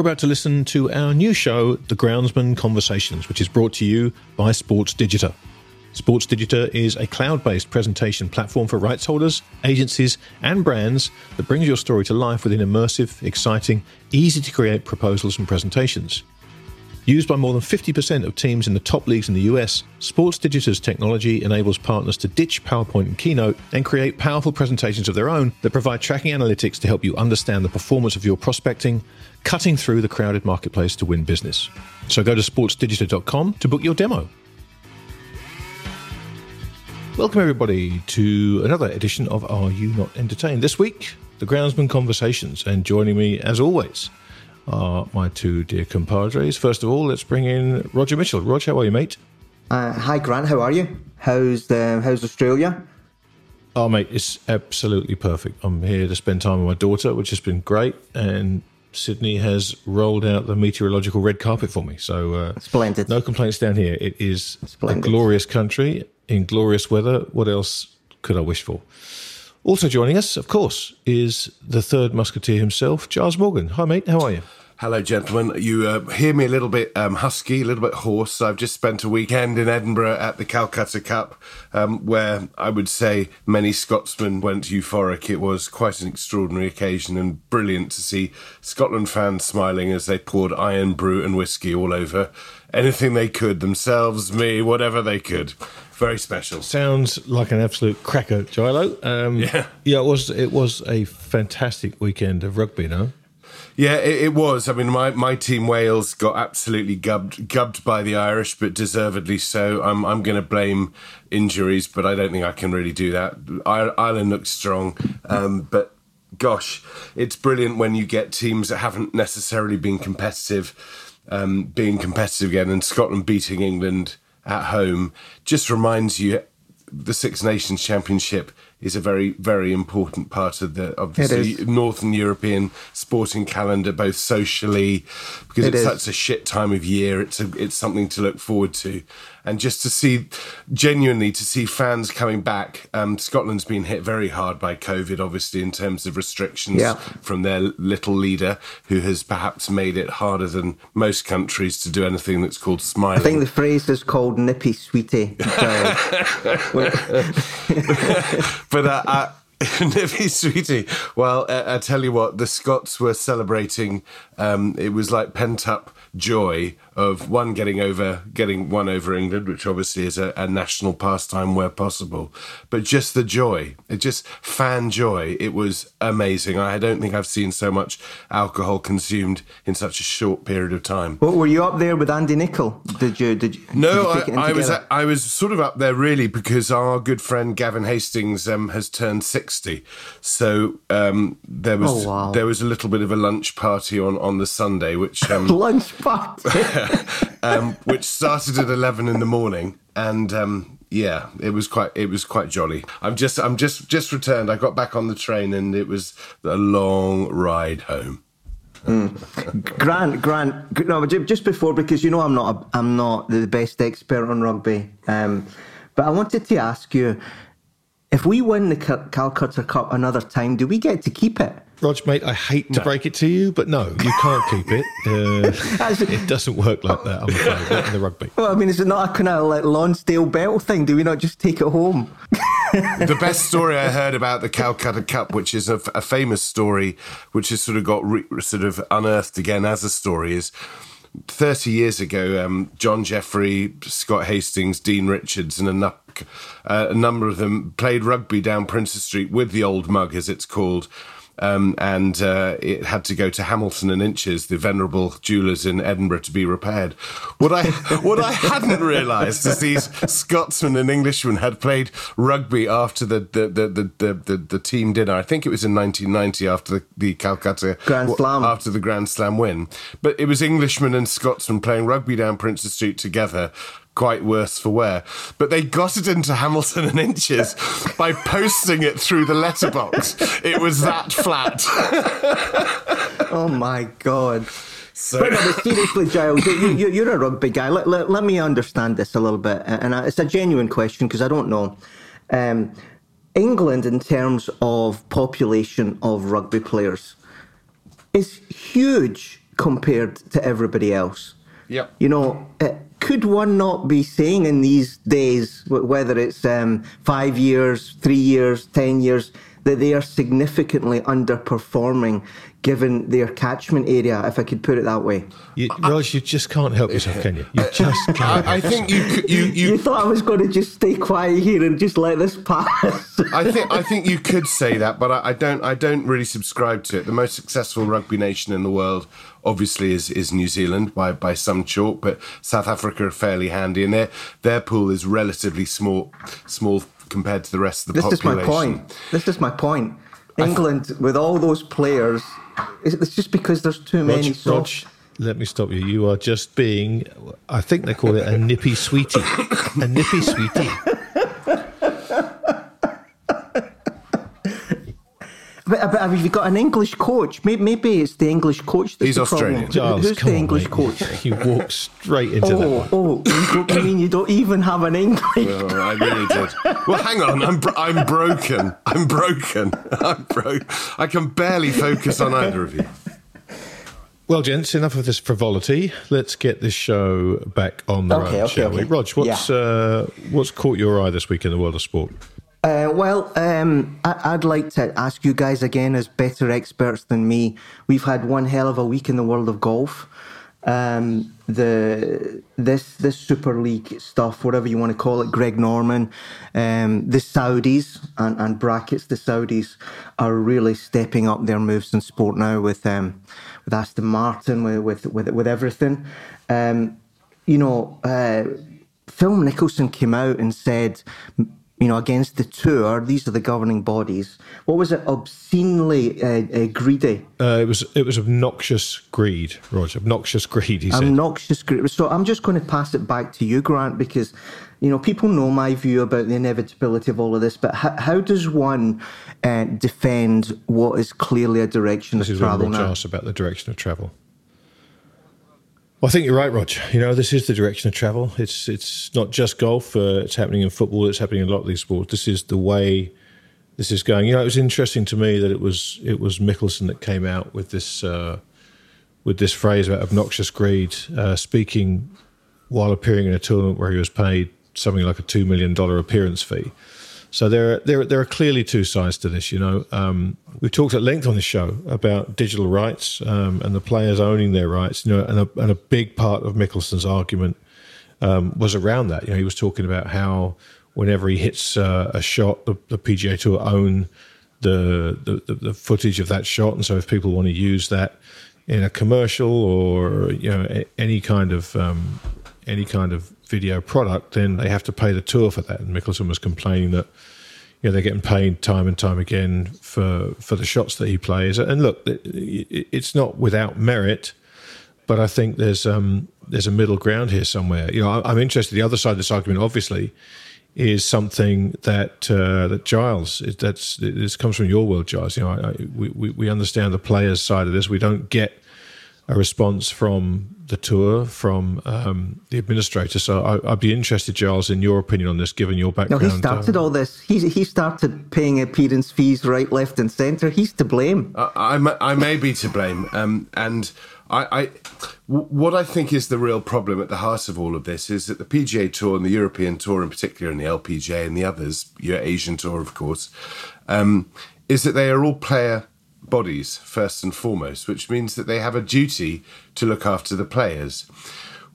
You're about to listen to our new show, The Groundsman Conversations, which is brought to you by Sports Digita. Sports Digita is a cloud based presentation platform for rights holders, agencies, and brands that brings your story to life within immersive, exciting, easy to create proposals and presentations. Used by more than 50% of teams in the top leagues in the US, Sports Digita's technology enables partners to ditch PowerPoint and Keynote and create powerful presentations of their own that provide tracking analytics to help you understand the performance of your prospecting, cutting through the crowded marketplace to win business. So go to sportsdigita.com to book your demo. Welcome, everybody, to another edition of Are You Not Entertained? This week, the Groundsman Conversations, and joining me, as always, are my two dear compadres. First of all, let's bring in Roger Mitchell. Roger, how are you, mate? Uh, hi, Grant. How are you? How's the How's Australia? Oh, mate, it's absolutely perfect. I'm here to spend time with my daughter, which has been great, and Sydney has rolled out the meteorological red carpet for me. So, uh, splendid. No complaints down here. It is Splendid. a glorious country in glorious weather. What else could I wish for? Also joining us, of course, is the third musketeer himself, Giles Morgan. Hi, mate. How are you? Hello, gentlemen. You uh, hear me a little bit um, husky, a little bit hoarse. I've just spent a weekend in Edinburgh at the Calcutta Cup, um, where I would say many Scotsmen went euphoric. It was quite an extraordinary occasion and brilliant to see Scotland fans smiling as they poured Irn-Bru and whiskey all over anything they could, themselves, me, whatever they could. Very special. Sounds like an absolute cracker, Gilo. Um, yeah, yeah. It was. It was a fantastic weekend of rugby. No. Yeah, it, it, was. I mean, my, my team Wales got absolutely gubbed gubbed by the Irish, but deservedly so. I'm I'm going to blame injuries, but I don't think I can really do that. Ireland looks strong, um, but gosh, it's brilliant when you get teams that haven't necessarily been competitive, um, being competitive again, and Scotland beating England at home just reminds you the Six Nations Championship is a very, very important part of the of the Northern European sporting calendar, both socially because it it's is. such a shit time of year. It's a, it's something to look forward to, and just to see genuinely to see fans coming back. Um, Scotland's been hit very hard by COVID, obviously in terms of restrictions yeah. from their little leader, who has perhaps made it harder than most countries to do anything that's called smiling. I think the phrase is called "nippy sweetie." but uh, uh, Nippy Sweetie. Well, uh, I tell you what, the Scots were celebrating. Um, it was like pent up joy of one getting over getting one over England, which obviously is a, a, national pastime where possible, but just the joy, it just fan joy. It was amazing. I don't think I've seen so much alcohol consumed in such a short period of time. Well, were you up there with Andy Nicol? Did you? Did you? No, did you I, I was. I was sort of up there really because our good friend Gavin Hastings um, has turned sixty, so um, there was oh, wow. there was a little bit of a lunch party on on the Sunday, which um, lunch party. um, which started at eleven in the morning, and um, yeah, it was quite it was quite jolly. I'm just I'm just just returned. I got back on the train, and it was a long ride home. Mm. Grant, Grant, no, just before because you know I'm not a, I'm not the best expert on rugby, um, but I wanted to ask you if we win the Calcutta Cup another time, do we get to keep it? Rog, mate, I hate to no. break it to you, but no, you can't keep it. Uh, it doesn't work like that, I'm afraid, not in the rugby. Well, I mean, is it not a kind of like Lonsdale belt thing? Do we not just take it home? the best story I heard about the Calcutta Cup, which is a, a famous story, which has sort of got re, sort of unearthed again as a story, is 30 years ago, um, John Jeffrey, Scott Hastings, Dean Richards, and a uh, a number of them played rugby down Princes Street with the old mug, as it's called. Um, and uh, it had to go to Hamilton and Inches, the venerable jewellers in Edinburgh, to be repaired. What I what I hadn't realised is these Scotsmen and Englishmen had played rugby after the the, the, the, the, the, the team dinner. I think it was in 1990 after the, the Calcutta Grand Slam. after the Grand Slam win. But it was Englishmen and Scotsmen playing rugby down Princes Street together quite worse for wear. But they got it into Hamilton and Inches by posting it through the letterbox. It was that flat. Oh my god. So, But, no, but seriously, Giles, you, you, you're a rugby guy. Let, let, let me understand this a little bit. And it's a genuine question because I don't know. Um, England, in terms of population of rugby players, is huge compared to everybody else. Yep. You know, uh, could one not be saying in these days, whether it's um, five years, three years, ten years, that they are significantly underperforming given their catchment area, if I could put it that way? You, Raj, you just can't help yourself, can you? You just can't. help I, I think you, you, You you. thought I was going to just stay quiet here and just let this pass. I think I think you could say that, but I, I don't. I don't really subscribe to it. The most successful rugby nation in the world, obviously, is is New Zealand by by some chalk. But South Africa are fairly handy, and their their pool is relatively small small compared to the rest of the population. This is my point. This is my point. England, with all those players, it's just because there's too many. Rog, so Rog, let me stop you. You are just being, I think they call it a nippy sweetie. A nippy sweetie. But, but have you got an English coach? Maybe, maybe it's the English coach that's He's the problem. Australian. Who- Giles, Who's the on, English mate. coach? You walk straight into that Oh, one. oh, you, don't, you mean you don't even have an English? Oh, I really did. Well, hang on. I'm bro- I'm broken. I'm broken. I'm broke. I can barely focus on either of you. Well, gents, enough of this frivolity. Let's get this show back on the Okay, road, okay, shall we? Rog, what's uh, what's caught your eye this week in the world of sport? Uh, well, um, I, I'd like to ask you guys again, as better experts than me. We've had one hell of a week in the world of golf. Um, the this this Super League stuff, whatever you want to call it, Greg Norman, um, the Saudis and, and brackets the Saudis are really stepping up their moves in sport now with um, with Aston Martin, with with with, with everything. Um, you know, uh, Phil Mickelson came out and said, you know, against the tour, these are the governing bodies. What was it? Obscenely uh, uh, greedy, Uh, it was it was obnoxious greed, Roger. Obnoxious greed. He said. obnoxious greedy. So I'm just going to pass it back to you, Grant, because you know people know my view about the inevitability of all of this. But how, how does one uh, defend what is clearly a direction This of is when travel Rog now? asked about the direction of travel. Well, I think you're right, Rog. You know, this is the direction of travel. It's it's not just golf. Uh, it's happening in football. It's happening in a lot of these sports. This is the way this is going. You know, it was interesting to me that it was it was Mickelson that came out with this uh, with this phrase about obnoxious greed, uh, speaking while appearing in a tournament where he was paid something like a two million dollar appearance fee. So there, are, there, there are clearly two sides to this. You know, um, we've talked at length on the show about digital rights um, and the players owning their rights. You know, and a, and a big part of Mickelson's argument um, was around that. You know, he was talking about how whenever he hits uh, a shot, the, the PGA Tour own the the the footage of that shot, and so if people want to use that in a commercial or you know any kind of um, any kind of video product, then they have to pay the tour for that. And Mickelson was complaining that you know they're getting paid time and time again for for the shots that he plays. And look, it, it- it's not without merit but I think there's um, there's a middle ground here somewhere. You know, I'm interested. The other side of this argument, obviously, is something that uh, that Giles that's this comes from your world, Giles. You know, I, I, we- we understand the players' side of this. We don't get a response from the tour, from um, the administrator. So I, I'd be interested, Giles, in your opinion on this, given your background. No, he started uh, all this. He he started paying appearance fees right, left, and centre. He's to blame. I, I, may- I may be to blame, um, and I, I, w- what I think is the real problem at the heart of all of this is that the PGA Tour and the European Tour, in particular, and the LPGA and the others, your Asian Tour, of course, um, is that they are all player bodies first and foremost, which means that they have a duty to look after the players,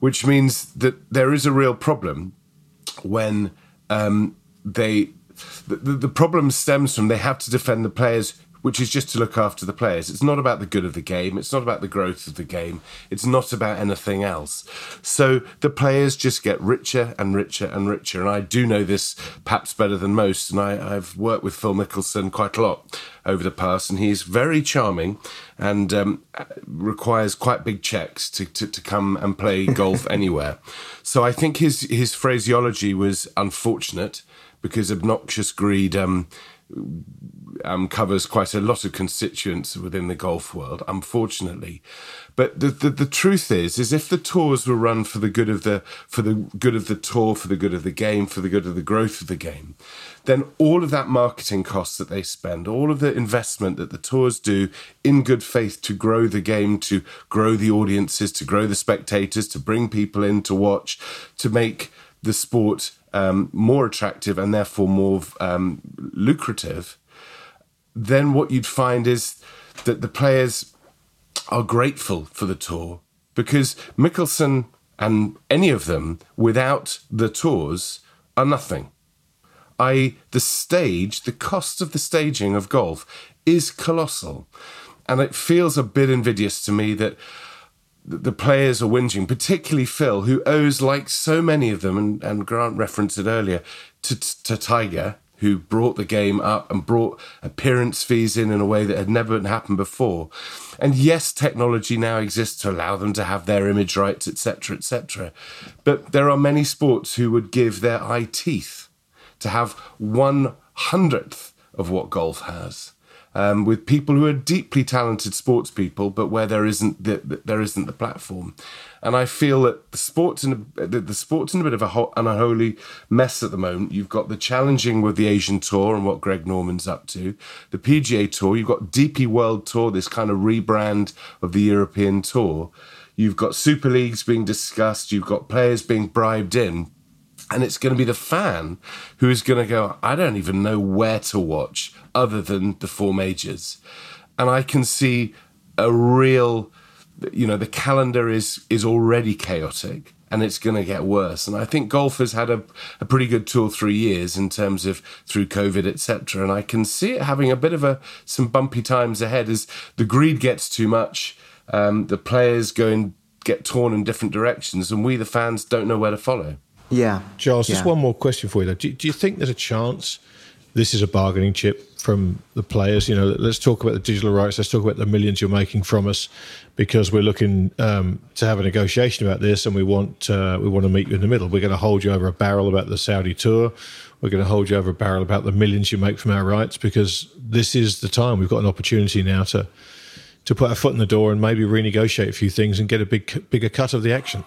which means that there is a real problem when um, they the, the problem stems from they have to defend the players which is just to look after the players. It's not about the good of the game. It's not about the growth of the game. It's not about anything else. So the players just get richer and richer and richer. And I do know this perhaps better than most. And I, have worked with Phil Mickelson quite a lot over the past, and he's very charming and um, requires quite big checks to, to, to come and play golf anywhere. So I think his his phraseology was unfortunate because obnoxious greed um, um, covers quite a lot of constituents within the golf world, unfortunately. But the, the, the truth is, is if the tours were run for the good of the for the good of the tour, for the good of the game, for the good of the growth of the game, then all of that marketing costs that they spend, all of the investment that the tours do in good faith to grow the game, to grow the audiences, to grow the spectators, to bring people in to watch, to make the sport um, more attractive and therefore more um, lucrative then what you'd find is that the players are grateful for the tour because Mickelson and any of them without the tours are nothing. I the stage, the cost of the staging of golf is colossal. And it feels a bit invidious to me that the players are whinging, particularly Phil, who owes, like so many of them, and, and Grant referenced it earlier, to, to Tiger, who brought the game up and brought appearance fees in in a way that had never happened before. And yes, technology now exists to allow them to have their image rights, etc., etc. But there are many sports who would give their eye teeth to have one hundredth of what golf has um, with people who are deeply talented sports people, but where there isn't the, the, there isn't the platform. And I feel that the sports in a, the, the sports in a bit of a ho- an unholy mess at the moment. You've got the challenging with the Asian Tour and what Greg Norman's up to, the PGA Tour. You've got DP World Tour, this kind of rebrand of the European Tour. You've got Super Leagues being discussed. You've got players being bribed in. And it's going to be the fan who is going to go, I don't even know where to watch other than the four majors. And I can see a real, you know, the calendar is is already chaotic and it's going to get worse. And I think golf has had a, a pretty good two or three years in terms of through COVID, etc. And I can see it having a bit of a some bumpy times ahead as the greed gets too much, um, the players go and get torn in different directions, and we the fans don't know where to follow. Yeah, Charles. Yeah. Just one more question for you though. Do, do you think there's a chance? This is a bargaining chip from the players. You know, let's talk about the digital rights. Let's talk about the millions you're making from us, because we're looking um, to have a negotiation about this, and we want uh, we want to meet you in the middle. We're going to hold you over a barrel about the Saudi tour. We're going to hold you over a barrel about the millions you make from our rights, because this is the time. We've got an opportunity now to to put our foot in the door and maybe renegotiate a few things and get a big bigger cut of the action.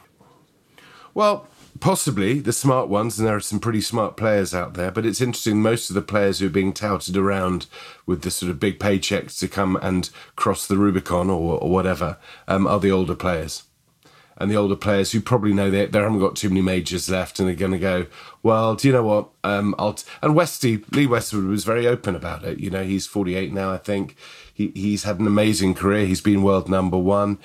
Well, Possibly the smart ones, and there are some pretty smart players out there. But it's interesting, most of the players who are being touted around with the sort of big paychecks to come and cross the Rubicon or, or whatever um, are the older players. And the older players who probably know they, they haven't got too many majors left and they're going to go, well, do you know what? Um, I'll t-. And Westy, Lee Westwood was very open about it. You know, he's 48 now, I think. He, he's had an amazing career. He's been world number one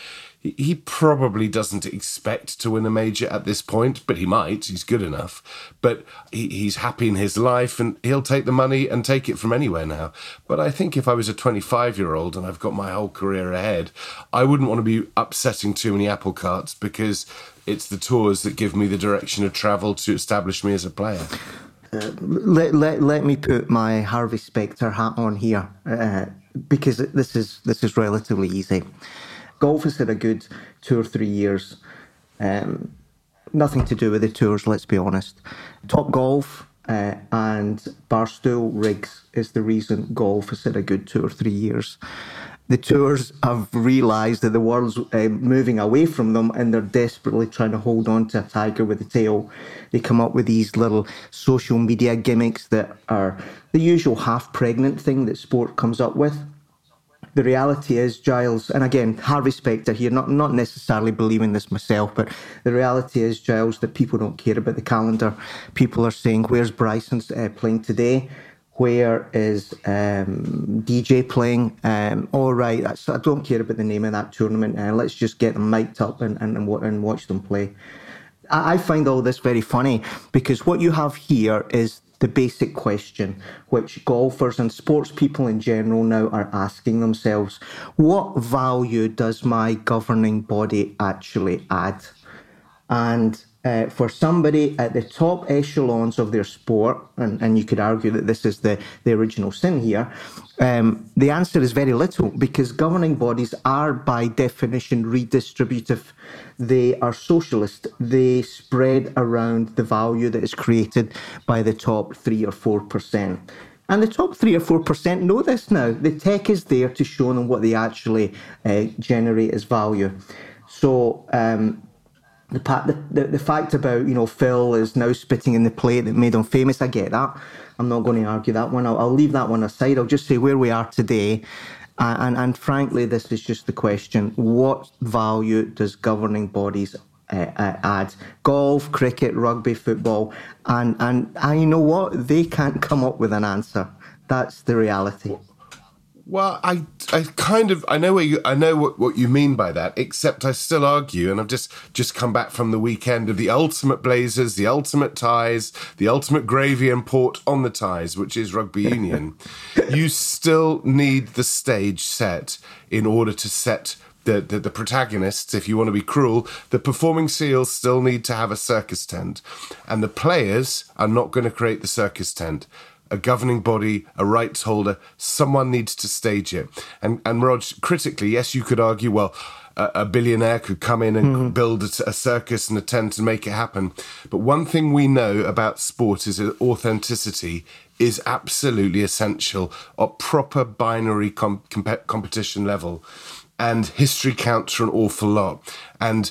he probably doesn't expect to win a major at this point, but he might. He's good enough. But he, he's happy in his life and he'll take the money and take it from anywhere now. But I think if I was a 25 year old and I've got my whole career ahead, I wouldn't want to be upsetting too many apple carts because it's the tours that give me the direction of travel to establish me as a player. Uh, let, let, let me put my Harvey Specter hat on here uh, because this is this is relatively easy golf has had a good two or three years. Um, nothing to do with the tours, let's be honest. Top Golf uh, and Barstool Rigs is the reason golf has had a good two or three years. The tours have realised that the world's uh, moving away from them and they're desperately trying to hold on to a tiger with a tail. They come up with these little social media gimmicks that are the usual half pregnant thing that sport comes up with the reality is, Giles, and again, Harvey Specter here, not, not necessarily believing this myself, but the reality is, Giles, that people don't care about the calendar. People are saying, where's Bryson uh, playing today? Where is um, DJ playing? Um, all right, I don't care about the name of that tournament. Uh, let's just get them mic'd up and, and, and watch them play. I find all this very funny because what you have here is the basic question, which golfers and sports people in general now are asking themselves what value does my governing body actually add? And uh, for somebody at the top echelons of their sport, and, and you could argue that this is the, the original sin here, um, the answer is very little because governing bodies are by definition redistributive. They are socialist. They spread around the value that is created by the top three or four percent. And the top three or four percent know this now. The tech is there to show them what they actually uh, generate as value. So um, the, the, the fact about you know Phil is now spitting in the plate that made him famous. I get that. I'm not going to argue that one. I'll, I'll leave that one aside. I'll just say where we are today. Uh, and, and frankly, this is just the question: What value does governing bodies uh, uh, add? Golf, cricket, rugby, football, and and and you know what? They can't come up with an answer. That's the reality. Well, I, I kind of I know where you I know what, what you mean by that, except I still argue, and I've just just come back from the weekend of the ultimate blazers, the ultimate ties, the ultimate gravy and port on the ties, which is rugby union. you still need the stage set in order to set the, the, the, protagonists, if you want to be cruel, the performing seals still need to have a circus tent. And the players are not going to create the circus tent a governing body, a rights holder, someone needs to stage it. And and Rog, critically, yes, you could argue, well, a, a billionaire could come in and mm-hmm. build a, a, circus and a tent and make it happen. But one thing we know about sport is that authenticity is absolutely essential at proper binary com- competition level and history counts for an awful lot. And,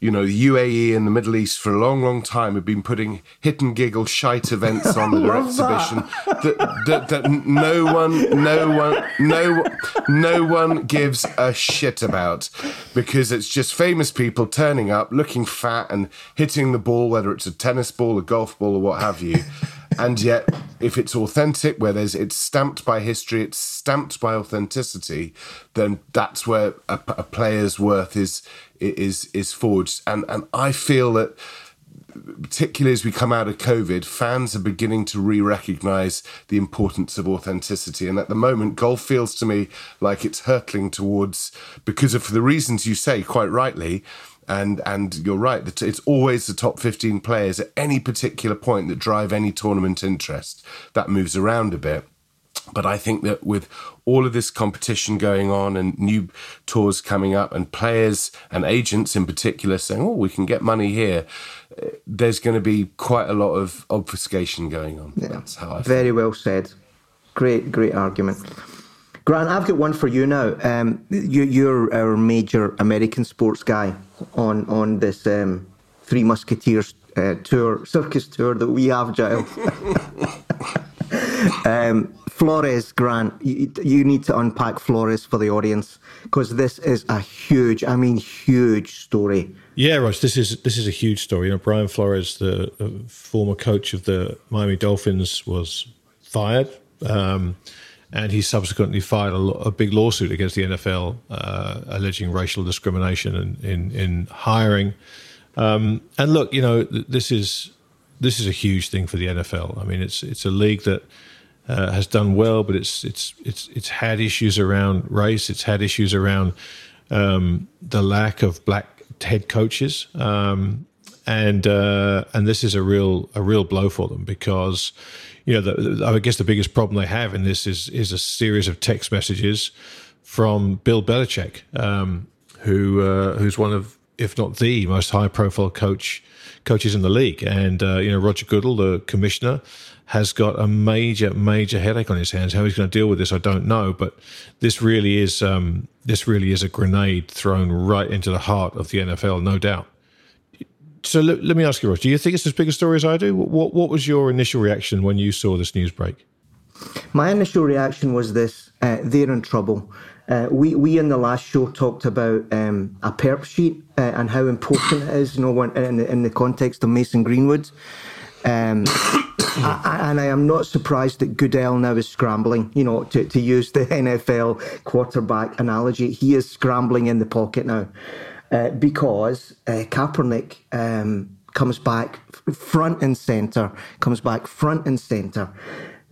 you know, the UAE and the Middle East for a long, long time have been putting hit and giggle shite events on their exhibition that. That, that, that no one, no one, no, no one gives a shit about because it's just famous people turning up, looking fat and hitting the ball, whether it's a tennis ball, a golf ball, or what have you and yet if it's authentic where there's it's stamped by history it's stamped by authenticity then that's where a, a player's worth is is is forged and and i feel that particularly as we come out of COVID, fans are beginning to re recognize the importance of authenticity. And at the moment, golf feels to me like it's hurtling towards, because of the reasons you say quite rightly, and and you're right that it's always the top 15 players at any particular point that drive any tournament interest that moves around a bit but I think that with all of this competition going on and new tours coming up and players and agents in particular saying, oh, we can get money here, there's going to be quite a lot of obfuscation going on. Yeah. That's how I Very well said. Great, great argument. Grant, I've got one for you now. Um, you, are our major American sports guy on on this um, Three Musketeers uh, tour, circus tour that we have, Giles. um, Flores, Grant, you, you, need to unpack Flores for the audience because this is a huge, I mean, huge story. Yeah, Ross, this is this is a huge story. You know, Brian Flores, the, the former coach of the Miami Dolphins, was fired. Um, and he subsequently filed a, a big lawsuit against the NFL, uh, alleging racial discrimination in in, in hiring. Um, and look, you know, this is this is a huge thing for the NFL. I mean, it's it's a league that uh, has done well, but it's it's it's it's had issues around race. It's had issues around um, the lack of black head coaches. Um, and uh, and this is a real a real blow for them because you know the, I guess the biggest problem they have in this is is a series of text messages from Bill Belichick, um, who uh, who's one of if not the most high profile coach coaches in the league, and uh, you know Roger Goodell, the commissioner, has got a major major headache on his hands. How he's going to deal with this, I don't know, but this really is um, this really is a grenade thrown right into the heart of the NFL, no doubt so let, let, me ask you, Ross, do you think it's as big a story as I do? What, what was your initial reaction when you saw this news break? My initial reaction was this uh, they're in trouble. Uh, we, we in the last show talked about um, a perp sheet uh, and how important it is, you know, in, the, in the context of Mason Greenwood. Um, I, and I am not surprised that Goodell now is scrambling, you know, to, to use the NFL quarterback analogy. He is scrambling in the pocket now. Uh, because uh, Kaepernick um, comes back front and center, comes back front and center.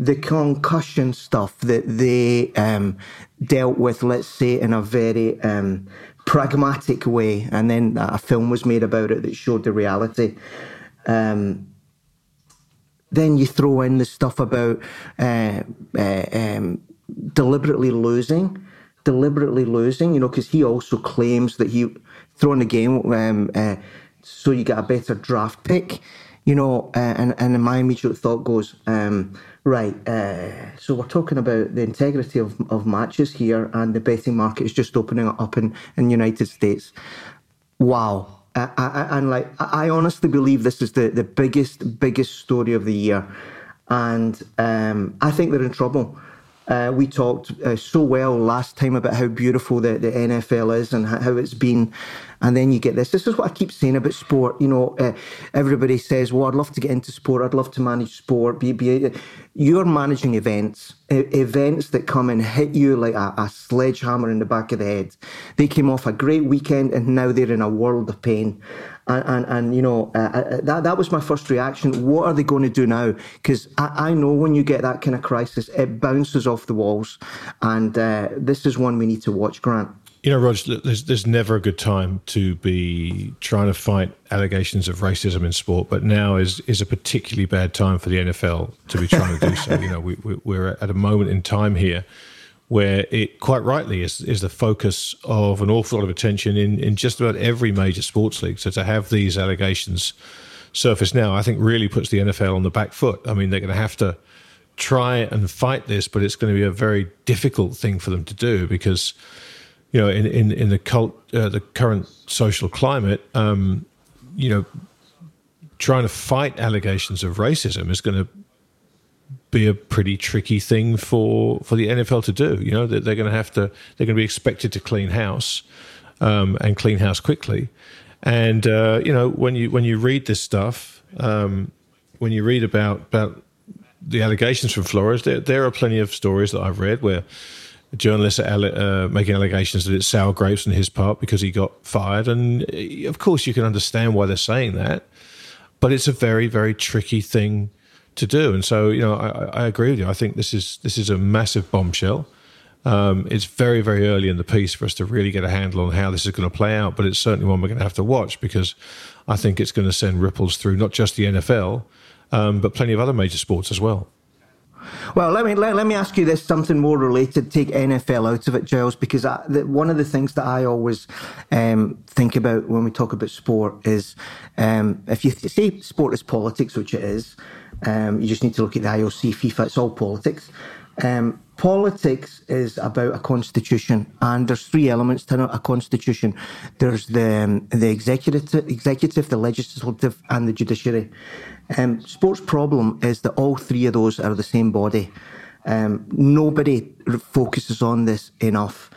The concussion stuff that they um, dealt with, let's say, in a very um, pragmatic way, and then a film was made about it that showed the reality. Um, then you throw in the stuff about uh, uh, um, deliberately losing, deliberately losing. You know, because he also claims that he throwing the game um, uh, so you get a better draft pick. You know, uh, and and my immediate thought goes, um, right. Uh, so we're talking about the integrity of, of matches here, and the betting market is just opening up in in United States. Wow, I, I, and like I honestly believe this is the, the biggest biggest story of the year, and um, I think they're in trouble. Uh, we talked uh, so well last time about how beautiful the, the NFL is and how it's been and then you get this. This is what I keep saying about sport. You know, uh, everybody says, "Well, I'd love to get into sport. I'd love to manage sport." Be, be, you're managing events, events that come and hit you like a, a, sledgehammer in the back of the head. They came off a great weekend, and now they're in a world of pain. And, and, and you know, uh, uh that, that was my first reaction. What are they going to do now? Because I, I, know when you get that kind of crisis, it bounces off the walls. And uh, this is one we need to watch, Grant. You know, Roger, there's, there's never a good time to be trying to fight allegations of racism in sport, but now is is a particularly bad time for the NFL to be trying to do so. You know, we, we're at a moment in time here where it quite rightly is, is the focus of an awful lot of attention in, in just about every major sports league. So to have these allegations surface now, I think really puts the NFL on the back foot. I mean, they're going to have to try and fight this, but it's going to be a very difficult thing for them to do because – you know, in in, in the cult, uh, the current social climate, um, you know, trying to fight allegations of racism is going to be a pretty tricky thing for for the NFL to do. You know, that they're going to have to they're going to be expected to clean house um, and clean house quickly. And uh, you know, when you when you read this stuff, um, when you read about about the allegations from Flores, there, there are plenty of stories that I've read where journalists are uh, making allegations that it's sour grapes on his part because he got fired. And uh, of course, you can understand why they're saying that, but it's a very, very tricky thing to do. And so, you know, I, I agree with you. I think this is this is a massive bombshell. Um, it's very, very early in the piece for us to really get a handle on how this is going to play out, but it's certainly one we're going to have to watch because I think it's going to send ripples through not just the NFL, um, but plenty of other major sports as well. Well, let me let, let me ask you this something more related. Take NFL out of it, Giles, because I, the, one of the things that I always um, think about when we talk about sport is um, if you say sport is politics, which it is, um, you just need to look at the IOC, FIFA. It's all politics. Um, politics is about a constitution, and there's three elements to a constitution. There's the um, the executive, executive, the legislative, and the judiciary. Um, sports problem is that all three of those are the same body. Um, nobody focuses on this enough.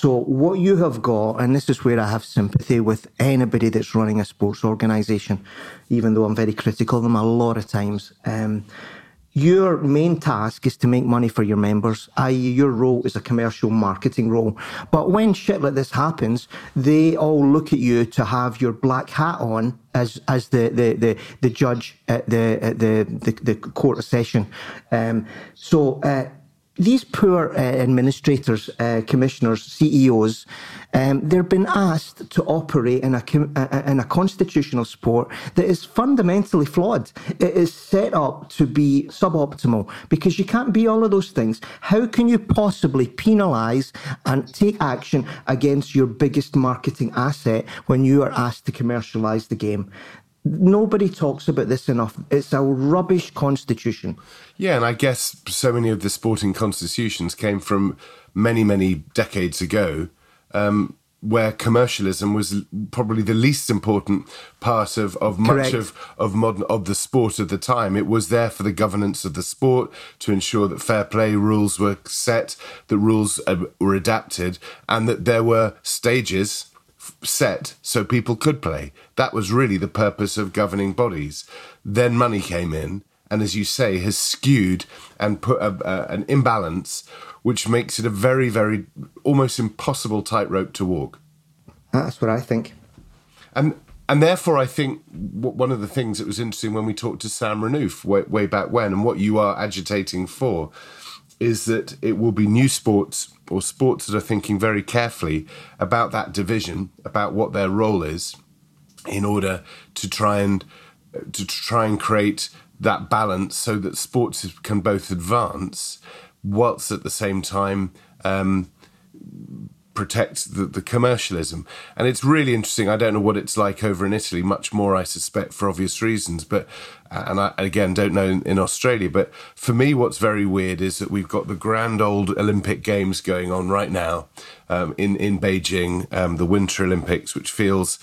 So what you have got, and this is where I have sympathy with anybody that's running a sports organisation, even though I'm very critical of them a lot of times. Um, your main task is to make money for your members, i.e., your role is a commercial marketing role. But when shit like this happens, they all look at you to have your black hat on as as the the the, the judge at the at the, the, the court of session. Um, so. Uh, these poor uh, administrators, uh, commissioners, CEOs, um, they've been asked to operate in a, in a constitutional sport that is fundamentally flawed. It is set up to be suboptimal because you can't be all of those things. How can you possibly penalise and take action against your biggest marketing asset when you are asked to commercialise the game? Nobody talks about this enough. It's a rubbish constitution. Yeah, and I guess so many of the sporting constitutions came from many, many decades ago, um, where commercialism was probably the least important part of, of much of, of modern of the sport of the time. It was there for the governance of the sport to ensure that fair play rules were set, that rules uh, were adapted, and that there were stages set so people could play. That was really the purpose of governing bodies. Then money came in, and as you say, has skewed and put a, a, an imbalance, which makes it a very, very almost impossible tightrope to walk. That's what I think. And and therefore, I think one of the things that was interesting when we talked to Sam Renouf way, way back when, and what you are agitating for, is that it will be new sports or sports that are thinking very carefully about that division, about what their role is, in order to try and to try and create that balance so that sports can both advance whilst at the same time um, protect the, the commercialism. And it's really interesting. I don't know what it's like over in Italy, much more, I suspect, for obvious reasons. But, and I, again, don't know in, in Australia. But for me, what's very weird is that we've got the grand old Olympic Games going on right now um, in, in Beijing, um, the Winter Olympics, which feels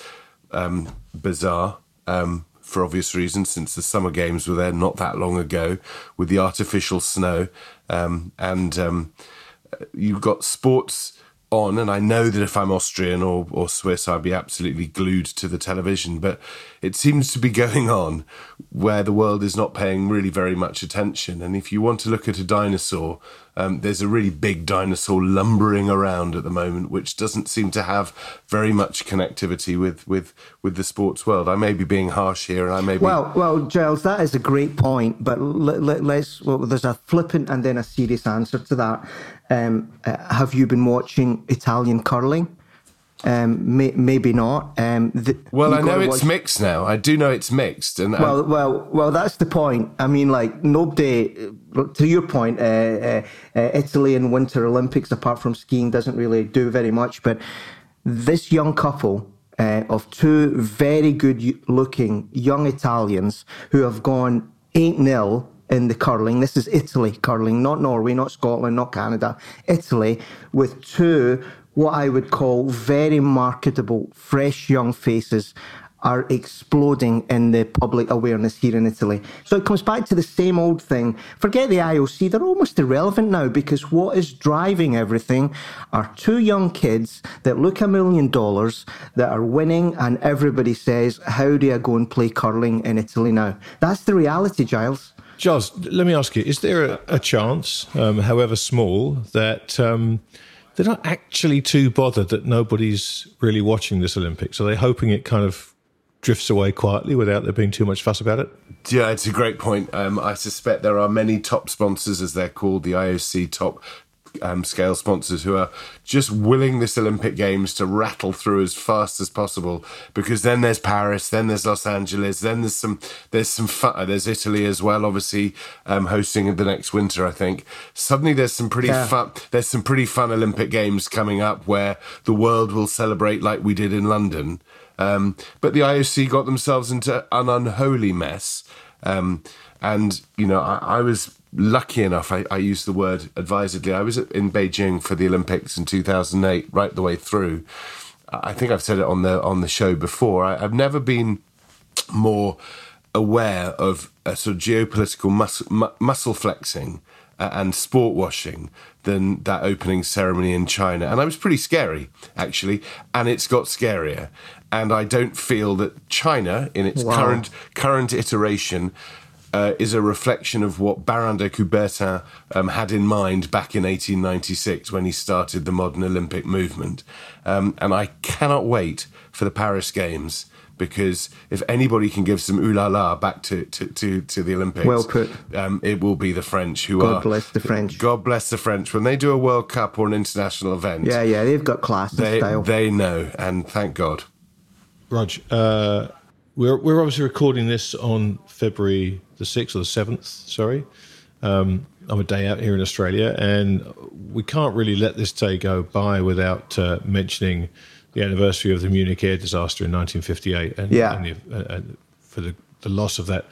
um, bizarre. Um, for obvious reasons, since the summer games were there not that long ago with the artificial snow. Um, and um, you've got sports on, and I know that if I'm Austrian or, or Swiss, I'd be absolutely glued to the television. But it seems to be going on where the world is not paying really very much attention. And if you want to look at a dinosaur, um, there's a really big dinosaur lumbering around at the moment, which doesn't seem to have very much connectivity with with with the sports world. I may be being harsh here, and I may be. Well, well, Giles, that is a great point. But let, let, let's. Well, there's a flippant and then a serious answer to that. Um, uh, have you been watching Italian curling? Um, may, maybe not. Um, the, well, I know it's watch... mixed now. I do know it's mixed, and well, I'm... well, well, that's the point. I mean, like nobody. To your point, uh, uh, uh, Italy in Winter Olympics, apart from skiing, doesn't really do very much. But this young couple uh, of two very good-looking young Italians who have gone eight 0 in the curling. This is Italy curling, not Norway, not Scotland, not Canada. Italy with two what I would call very marketable, fresh young faces are exploding in the public awareness here in Italy. So it comes back to the same old thing. Forget the IOC, they're almost irrelevant now because what is driving everything are two young kids that look a million dollars that are winning, and everybody says, How do I go and play curling in Italy now? That's the reality, Giles. Giles, let me ask you: Is there a, a chance, um, however small, that um, they're not actually too bothered that nobody's really watching this Olympics? Are they hoping it kind of drifts away quietly without there being too much fuss about it? Yeah, it's a great point. Um, I suspect there are many top sponsors, as they're called, the IOC top um, scale sponsors who are just willing this Olympic Games to rattle through as fast as possible because then there's Paris, then there's Los Angeles, then there's some there's some fun, uh, there's Italy as well, obviously um, hosting the next winter. I think suddenly there's some pretty yeah. fun there's some pretty fun Olympic Games coming up where the world will celebrate like we did in London. Um, but the IOC got themselves into an unholy mess. Um, and you know, I, I was lucky enough, I, I, use the word advisedly. I was in Beijing for the Olympics in 2008, right the way through. I think I've said it on the on the show before. I, have never been more aware of a sort of geopolitical mu- muscle flexing uh, and sport washing than that opening ceremony in China. And I was pretty scary, actually. And it's got scarier. And I don't feel that China, in its wow. current current iteration, uh, is a reflection of what Baron de Coubertin um, had in mind back in 1896 when he started the modern Olympic movement. Um, and I cannot wait for the Paris Games because if anybody can give some ooh la la back to, to, to, to the Olympics, well put. Um, it will be the French who God are. God bless the French. God bless the French. When they do a World Cup or an international event, yeah, yeah, they've got class they, style. They know, and thank God. Rog, uh, we're we're obviously recording this on February the 6th or the 7th, sorry. Um, I'm a day out here in Australia, and we can't really let this day go by without uh, mentioning the anniversary of the Munich air disaster in 1958 and, yeah. and, the, uh, and for the, the, loss of that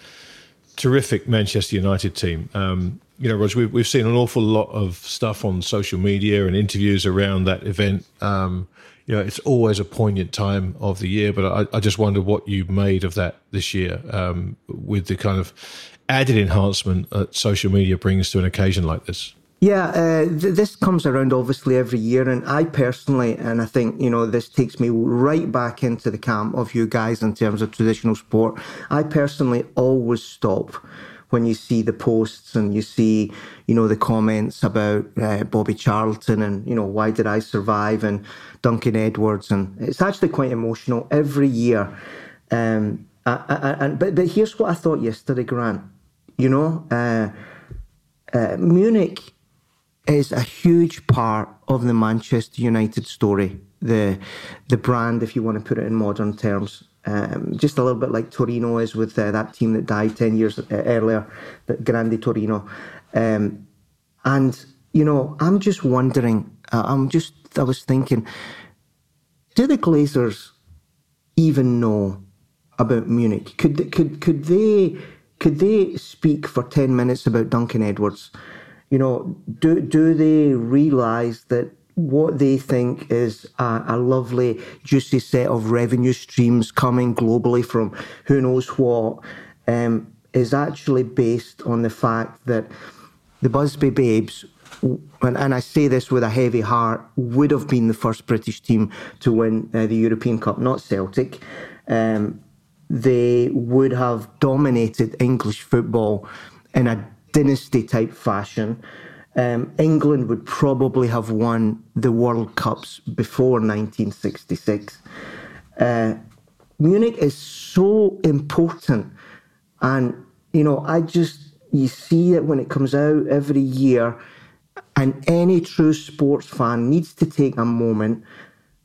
terrific Manchester United team. Um, you know, Roger, we've, we've seen an awful lot of stuff on social media and interviews around that event. Um, you know, it's always a poignant time of the year, but I, I just wonder what you made of that this year um, with the kind of added enhancement that social media brings to an occasion like this. Yeah, uh, th- this comes around obviously every year, and I personally, and I think you know, this takes me right back into the camp of you guys in terms of traditional sport. I personally always stop when you see the posts and you see, you know, the comments about uh, Bobby Charlton and, you know, why did I survive and Duncan Edwards. And it's actually quite emotional. Every year, Um, I, I, and but but here's what I thought yesterday, Grant. You know, uh, uh, Munich is a huge part of the Manchester United story. The the brand, if you want to put it in modern terms, um, just a little bit like Torino is with uh, that team that died ten years uh, earlier, the Grande Torino. Um, and you know, I'm just wondering. Uh, I'm just. I was thinking, do the Glazers even know about Munich? Could could could they could they speak for ten minutes about Duncan Edwards? You know, do do they realise that what they think is a, a, lovely, juicy set of revenue streams coming globally from who knows what um, is actually based on the fact that the Busby Babes, and, and, I say this with a heavy heart, would have been the first British team to win uh, the European Cup, not Celtic. Um, they would have dominated English football in a dynasty type fashion. Um, England would probably have won the World Cups before 1966. Uh, Munich is so important. And, you know, I just, you see it when it comes out every year. And any true sports fan needs to take a moment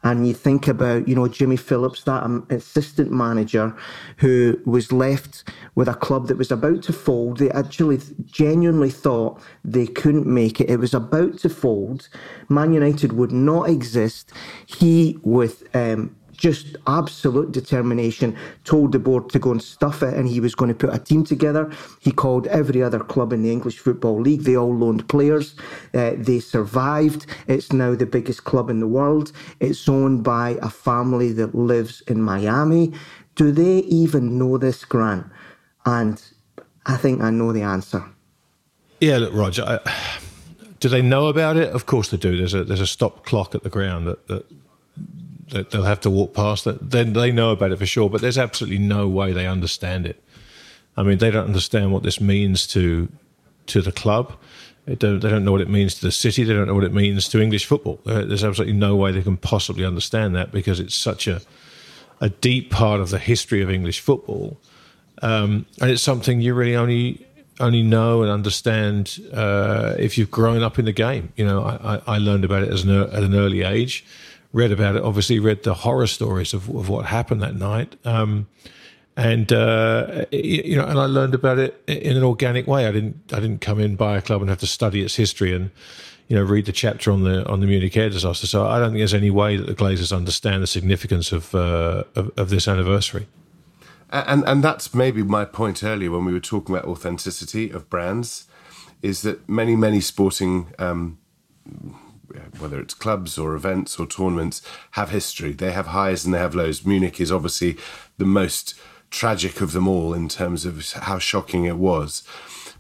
and you think about, you know, Jimmy Phillips, that assistant manager who was left with a club that was about to fold. They actually genuinely thought they couldn't make it. It was about to fold. Man United would not exist. He, with um, just absolute determination, told the board to go and stuff it, and he was going to put a team together. He called every other club in the English Football League. They all loaned players. Uh, they survived. It's now the biggest club in the world. It's owned by a family that lives in Miami. Do they even know this, Grant? And I think I know the answer. Yeah, look, Roger. I, do they know about it? Of course they do. There's a there's a stop clock at the ground that, that that they'll have to walk past that. Then they know about it for sure, but there's absolutely no way they understand it. I mean, they don't understand what this means to to the club. They don't, they don't know what it means to the city. They don't know what it means to English football. Uh, there's absolutely no way they can possibly understand that because it's such a a deep part of the history of English football, um, and it's something you really only only know and understand uh, if you've grown up in the game. You know, I, I learned about it as an, at an early age read about it. Obviously, read the horror stories of, of what happened that night. Um, and uh, you know, and I learned about it in an organic way. I didn't, I didn't come in by a club and have to study its history and you know read the chapter on the on the Munich air disaster. So I don't think there's any way that the Glazers understand the significance of uh, of, of this anniversary. And and that's maybe my point earlier when we were talking about authenticity of brands, is that many many sporting um, whether it's clubs or events or tournaments, have history. They have highs and they have lows. Munich is obviously the most tragic of them all in terms of how shocking it was.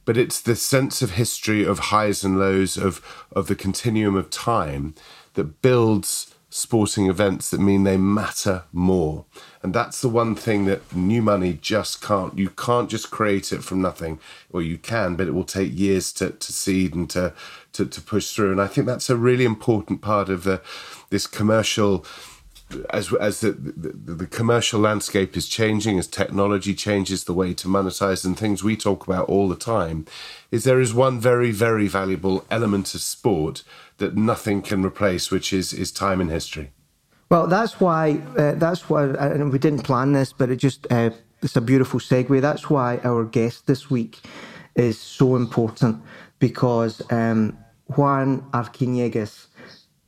But it's the sense of history of highs and lows of of the continuum of time that builds sporting events that mean they matter more. And that's the one thing that new money just can't. You can't just create it from nothing. Or you can, but it will take years to, to seed and to, to, to push through. And I think that's a really important part of the, this commercial as as the, the, the commercial landscape is changing, as technology changes the way to monetize and things we talk about all the time, is there is one very very valuable element of sport that nothing can replace, which is is time and history. Well, that's why uh, that's why, and we didn't plan this, but it just uh, it's a beautiful segue. That's why our guest this week is so important because um, Juan Arciniegas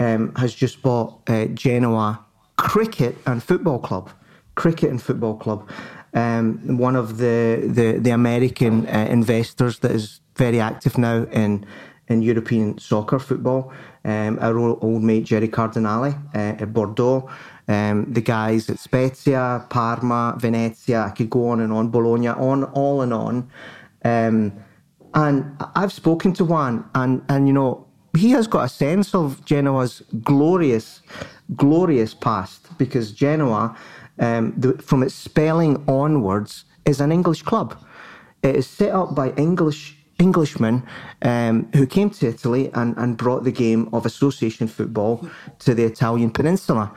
um, has just bought uh, Genoa Cricket and Football Club, Cricket and Football Club. Um, one of the the, the American uh, investors that is very active now in in European soccer football. Um, our old mate Jerry Cardinale uh, at Bordeaux, um, the guys at Spezia, Parma, Venezia. I could go on and on, Bologna, on all and on. Um, and I've spoken to Juan, and and you know he has got a sense of Genoa's glorious, glorious past because Genoa, um, the, from its spelling onwards, is an English club. It is set up by English Englishmen um, who came to Italy and, and brought the game of association football to the Italian peninsula.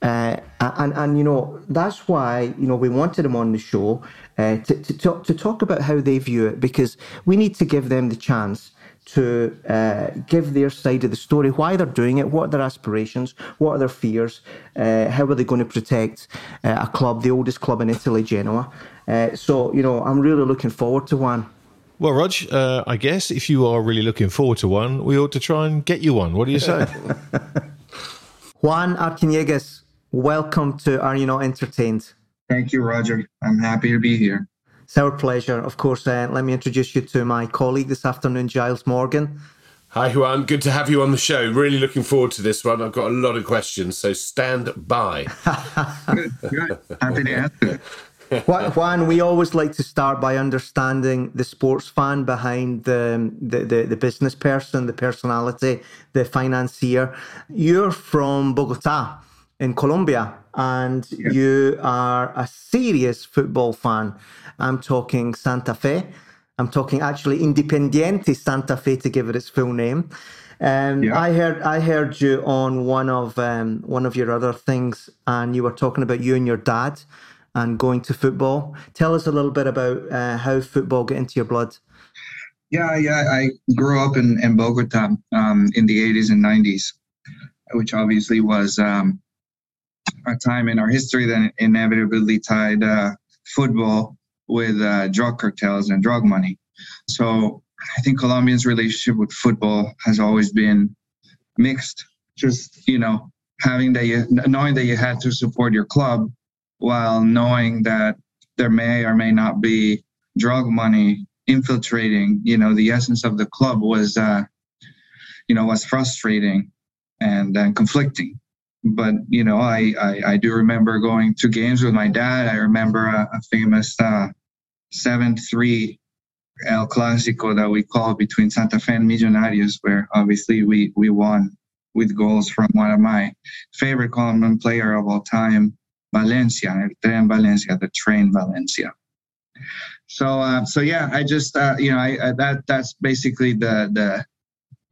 Uh, and, and, you know, that's why, you know, we wanted him on the show uh, to, to, talk, to talk about how they view it because we need to give them the chance to uh, give their side of the story, why they're doing it, what are their aspirations, what are their fears, uh, how are they going to protect uh, a club, the oldest club in Italy, Genoa. Uh, so, you know, I'm really looking forward to one. Well, Rog, uh, I guess if you are really looking forward to one, we ought to try and get you one. What do you say? Juan Arciniegas, welcome to Are You Not Entertained? Thank you, Roger. I'm happy to be here. It's our pleasure. Of course, uh, let me introduce you to my colleague this afternoon, Giles Morgan. Hi, Juan. Good to have you on the show. Really looking forward to this one. I've got a lot of questions, so stand by. good, good. Happy to answer. Juan, we always like to start by understanding the sports fan behind the, the, the, the, business person, the personality, the financier. You're from Bogota in Colombia, and you are a serious football fan. I'm talking Santa Fe. I'm talking actually Independiente Santa Fe to give it its full name. Um, yeah. I heard I heard you on one of um, one of your other things, and you were talking about you and your dad and going to football. Tell us a little bit about uh, how football got into your blood. Yeah, yeah. I grew up in, in Bogota um, in the 80s and 90s, which obviously was um, a time in our history that inevitably tied uh, football with uh, drug cartels and drug money. So I think Colombians' relationship with football has always been mixed. Just you know, having that you knowing that you had to support your club, while knowing that there may or may not be drug money infiltrating. You know, the essence of the club was, uh, you know, was frustrating and uh, conflicting. But you know, I, I, I do remember going to games with my dad. I remember a, a famous uh, seven three El Clásico that we called between Santa Fe and Millonarios, where obviously we we won with goals from one of my favorite Colombian player of all time, Valencia, El Tren Valencia, the train Valencia. So, uh, so yeah, I just, uh, you know, I, I, that that's basically the the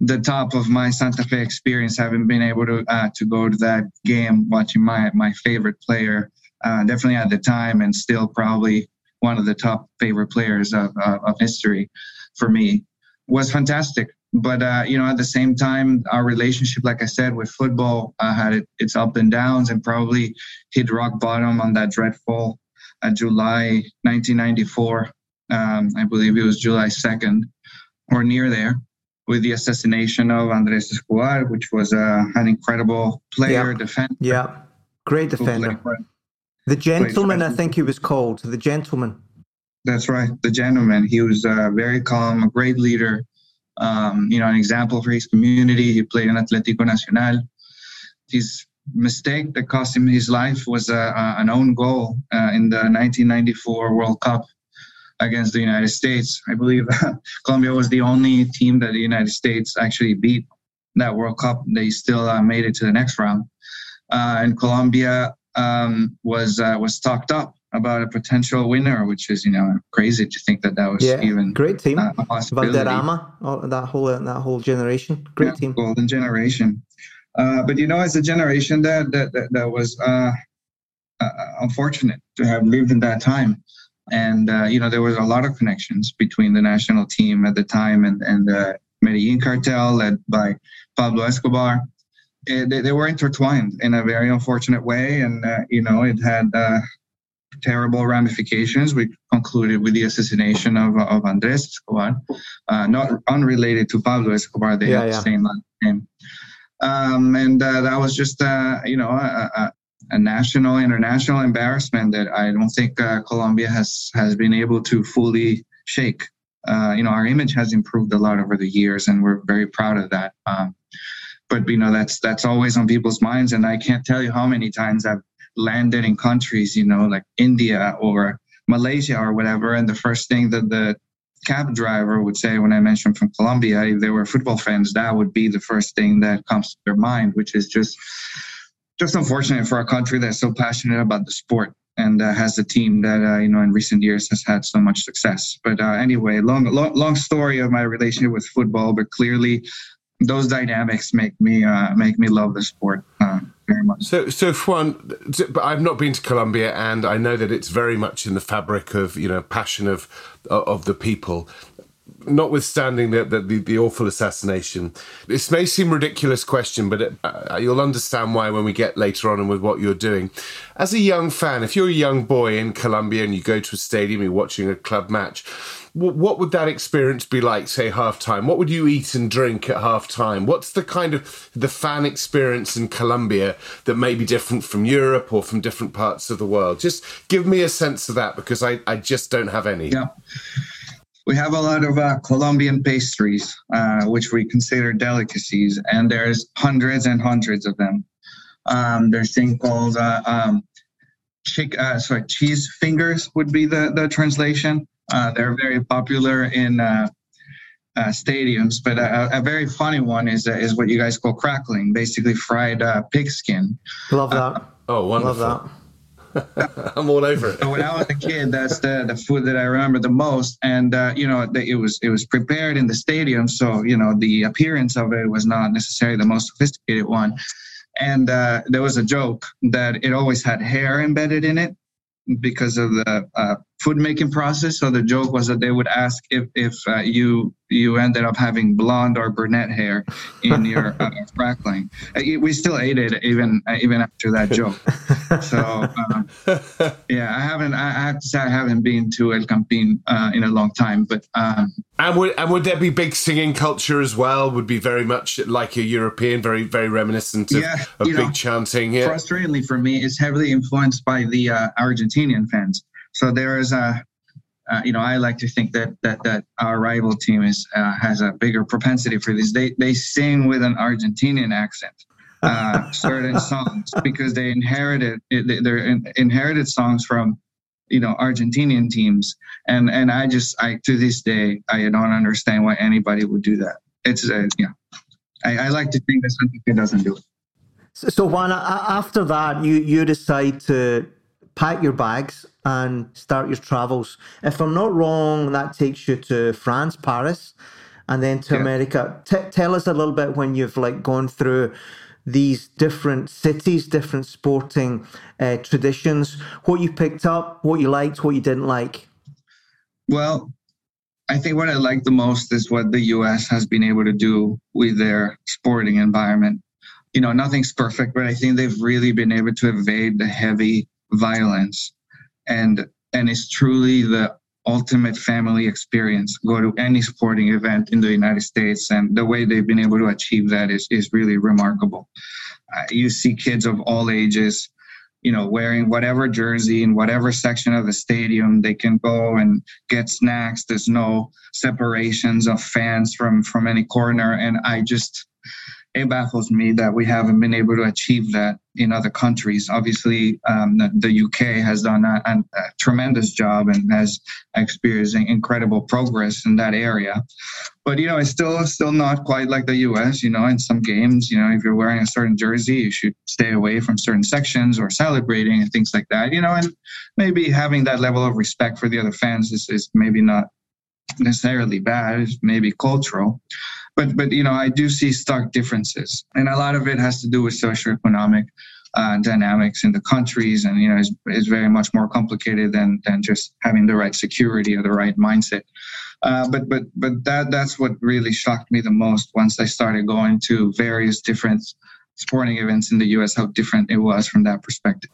the top of my Santa Fe experience, having been able to uh, to go to that game, watching my my favorite player, uh, definitely at the time, and still probably one of the top favorite players of of history for me, was fantastic but uh, you know at the same time our relationship like i said with football uh, had it, its up and downs and probably hit rock bottom on that dreadful uh, july 1994 um, i believe it was july 2nd or near there with the assassination of andres escobar which was uh, an incredible player yeah. defender. Yeah. Great defender. the gentleman i think he was called the gentleman. That's right the gentleman. He was uh, very calm a great leader um, you know, an example for his community. He played in Atlético Nacional. His mistake that cost him his life was uh, uh, an own goal uh, in the 1994 World Cup against the United States. I believe Colombia was the only team that the United States actually beat that World Cup. They still uh, made it to the next round, uh, and Colombia um, was uh, was stocked up about a potential winner, which is you know crazy to think that that was yeah, even great team. Uh, Valderrama, that whole uh, that whole generation, great yeah, team, golden generation. Uh, but you know, as a generation that that that, that was uh, uh, unfortunate to have lived in that time, and uh, you know there was a lot of connections between the national team at the time and and the Medellin cartel led by Pablo Escobar. It, they, they, were intertwined in a very unfortunate way, and you know it had terrible ramifications, We concluded with the assassination of, of Andres Escobar, uh, not unrelated to Pablo Escobar. They yeah, have yeah. the same last name. Um, and uh, that was just, uh, you know, a, a, a, national, international embarrassment that I don't think uh, Colombia has has been able to fully shake. Uh, you know, our image has improved a lot over the years, and we're very proud of that. Um, but you know, that's that's always on people's minds, and I can't tell you how many times I've landed in countries, you know, like India or Malaysia or whatever. And the first thing that the cab driver would say when I mentioned from Colombia, if they were football fans, that would be the first thing that comes to their mind, which is just just unfortunate for a country that's so passionate about the sport and uh, has a team that uh, you know in recent years has had so much success. But uh, anyway, long, long long story of my relationship with football, but clearly those dynamics make me uh, make me love the sport. So, so Juan, but I've not been to Colombia, and I know that it's very much in the fabric of you know passion of of the people notwithstanding the, the, the, awful assassination, this may seem a ridiculous question, but it, uh, you'll understand why when we get later on and with what you're doing. As a young fan, if you're a young boy in Colombia and you go to a stadium, you're watching a club match, what would that experience be like, say, half time? What would you eat and drink at half time? What's the kind of the fan experience in Colombia that may be different from Europe or from different parts of the world? Just give me a sense of that because I, I just don't have any. Yeah we have a lot of uh, Colombian pastries, uh, which we consider delicacies, and there's hundreds and hundreds of them. Um, there's thing called uh, um, chick, uh, sorry, cheese fingers would be the the translation. Uh, they're very popular in uh, stadiums, but a, a, very funny one is is what you guys call crackling, basically fried pig skin. Love that. oh, wonderful. Love that. I'm all over it. When I was a kid, that's the, the food that I remember the most. And uh, you know, the, it was it was prepared in the stadium, so you know the appearance of it was not necessarily the most sophisticated one. And uh, there was a joke that it always had hair embedded in it because of the uh, food making process. So the joke was that they would ask if if uh, you you ended up having blonde or brunette hair in your uh, crackling. Uh, we still ate it even uh, even after that joke. So uh, yeah, I haven't. I have to say I haven't been to El Campín uh, in a long time. But um, and would and would there be big singing culture as well? Would be very much like a European, very very reminiscent of, yeah, of big know, chanting. Yeah. Frustratingly for me, it's heavily influenced by the Argentinian fans. So there is a, uh, you know, I like to think that that that our rival team is uh, has a bigger propensity for this. They they sing with an Argentinian accent. Uh, certain songs because they inherited they're in, inherited songs from you know Argentinian teams and and I just I to this day I don't understand why anybody would do that. It's uh, yeah, I, I like to think that something doesn't do it. So, so Juan, after that, you you decide to pack your bags and start your travels. If I'm not wrong, that takes you to France, Paris, and then to yeah. America. T- tell us a little bit when you've like gone through these different cities, different sporting uh, traditions, what you picked up, what you liked, what you didn't like. Well, I think what I like the most is what the US has been able to do with their sporting environment. You know, nothing's perfect, but I think they've really been able to evade the heavy violence. And and it's truly the ultimate family experience. Go to any sporting event in the united states and the way they've been able to achieve that is, is really remarkable. Uh, you see kids of all ages you know wearing whatever jersey in whatever section of the stadium they can go and get snacks. There's no separations of fans from from any corner. And i just it baffles me that we haven't been able to achieve that in other countries. Obviously, um, the, the, UK has done a, a, tremendous job and has experienced incredible progress in that area. But you know, it's still still not quite like the US. You know, in some games, you know, if you're wearing a certain jersey, you should stay away from certain sections or celebrating and things like that. You know, and maybe having that level of respect for the other fans is, is maybe not necessarily bad. It's maybe cultural but but you know I do see stark differences, and a lot of it has to do with socioeconomic uh, dynamics in the countries, and you know is is very much more complicated than than just having the right security or the right mindset. Uh, but but but that that's what really shocked me the most once I started going to various different sporting events in the U.S. How different it was from that perspective.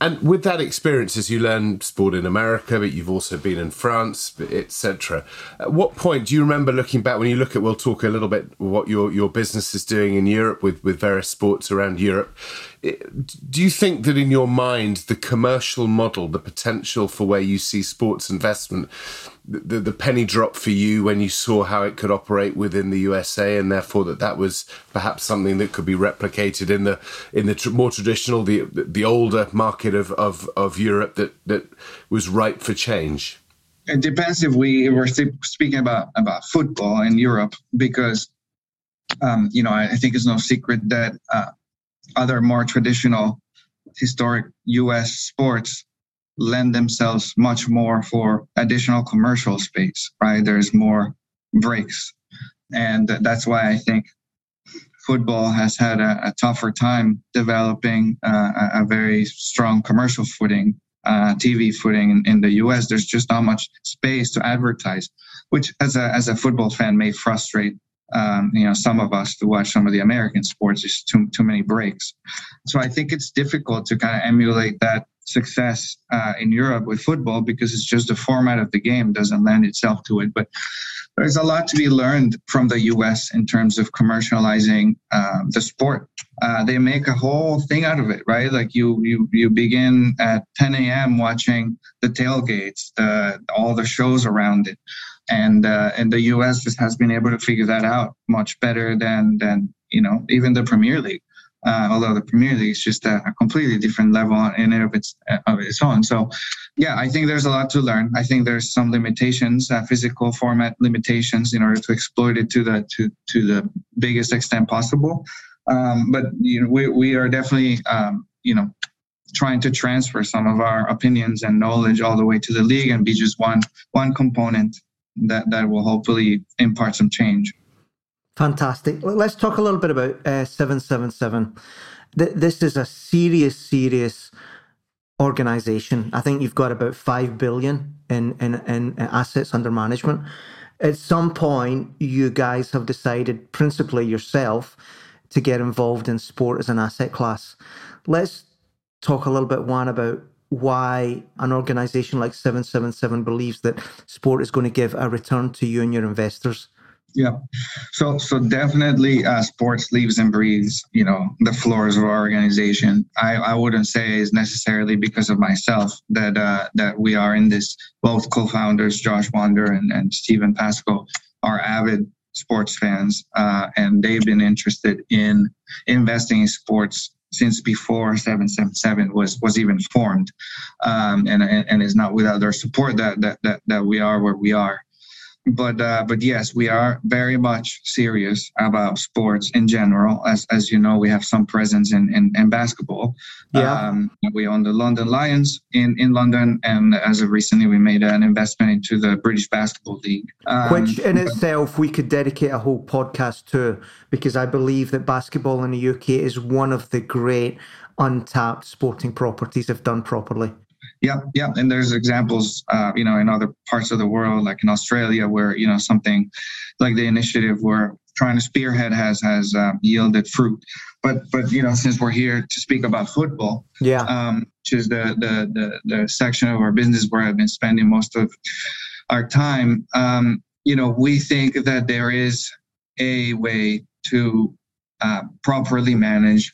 And with that experience, as you learn sport in America, but you've also been in France, etc. At what point do you remember looking back when you look at? We'll talk a little bit what your your business is doing in Europe with with various sports around Europe do you think that in your mind the commercial model the potential for where you see sports investment the, the penny drop for you when you saw how it could operate within the USA and therefore that that was perhaps something that could be replicated in the in the tr- more traditional the the older market of, of of Europe that that was ripe for change? It depends if we were speaking about about football in Europe because um, you know I, think it's no secret that uh, other more traditional historic US sports lend themselves much more for additional commercial space, right? There's more breaks. And that's why I think football has had a, a tougher time developing uh, a, very strong commercial footing, uh, TV footing in, in, the U.S. There's just not much space to advertise, which as a as a football fan may frustrate um, you know some of us to watch some of the American sports. There's too too many breaks, so I think it's difficult to kind of emulate that success uh, in Europe with football because it's just the format of the game doesn't lend itself to it. But there's a lot to be learned from the U.S. in terms of commercializing uh, the sport. Uh, they make a whole thing out of it, right? Like you, you, you begin at 10 a.m. watching the tailgates, the, all the shows around it, and uh, and the U.S. just has been able to figure that out much better than than you know even the Premier League uh, although the Premier League is just a, a, completely different level in and of its of its own. So, yeah, I think there's a lot to learn. I think there's some limitations, uh, physical format limitations, in order to exploit it to the to to the biggest extent possible. Um, but you know, we we are definitely um, you know trying to transfer some of our opinions and knowledge all the way to the league and be just one one component that that will hopefully impart some change. Fantastic. Let's talk a little bit about uh, 777. This is a serious, serious organization. I think you've got about 5 billion in, in, in assets under management. At some point, you guys have decided, principally yourself, to get involved in sport as an asset class. Let's talk a little bit, one, about why an organization like 777 believes that sport is going to give a return to you and your investors. Yeah. So so definitely uh, sports leaves and breathes, you know, the floors of our organization. I, I wouldn't say is necessarily because of myself that uh, that we are in this. Both co-founders, Josh Wander and, and Steven Pasko, are avid sports fans, uh, and they've been interested in investing in sports since before 777 was was even formed, um, and, and, is not without their support that, that that that we are where we are but uh, but yes, we are very much serious about sports in general. As as you know, we have some presence in in, in basketball. Yeah. Um, we own the London Lions in in London, and as of recently, we made an investment into the British Basketball League, um, which in itself we could dedicate a whole podcast to, because I believe that basketball in the UK is one of the great untapped sporting properties if done properly. Yeah, yeah, and there's examples, uh, you know, in other parts of the world, like in Australia, where you know something like the initiative we're trying to spearhead has has uh, yielded fruit. But but you know, since we're here to speak about football, yeah, um, which is the, the the the section of our business where I've been spending most of our time, um, you know, we think that there is a way to uh, properly manage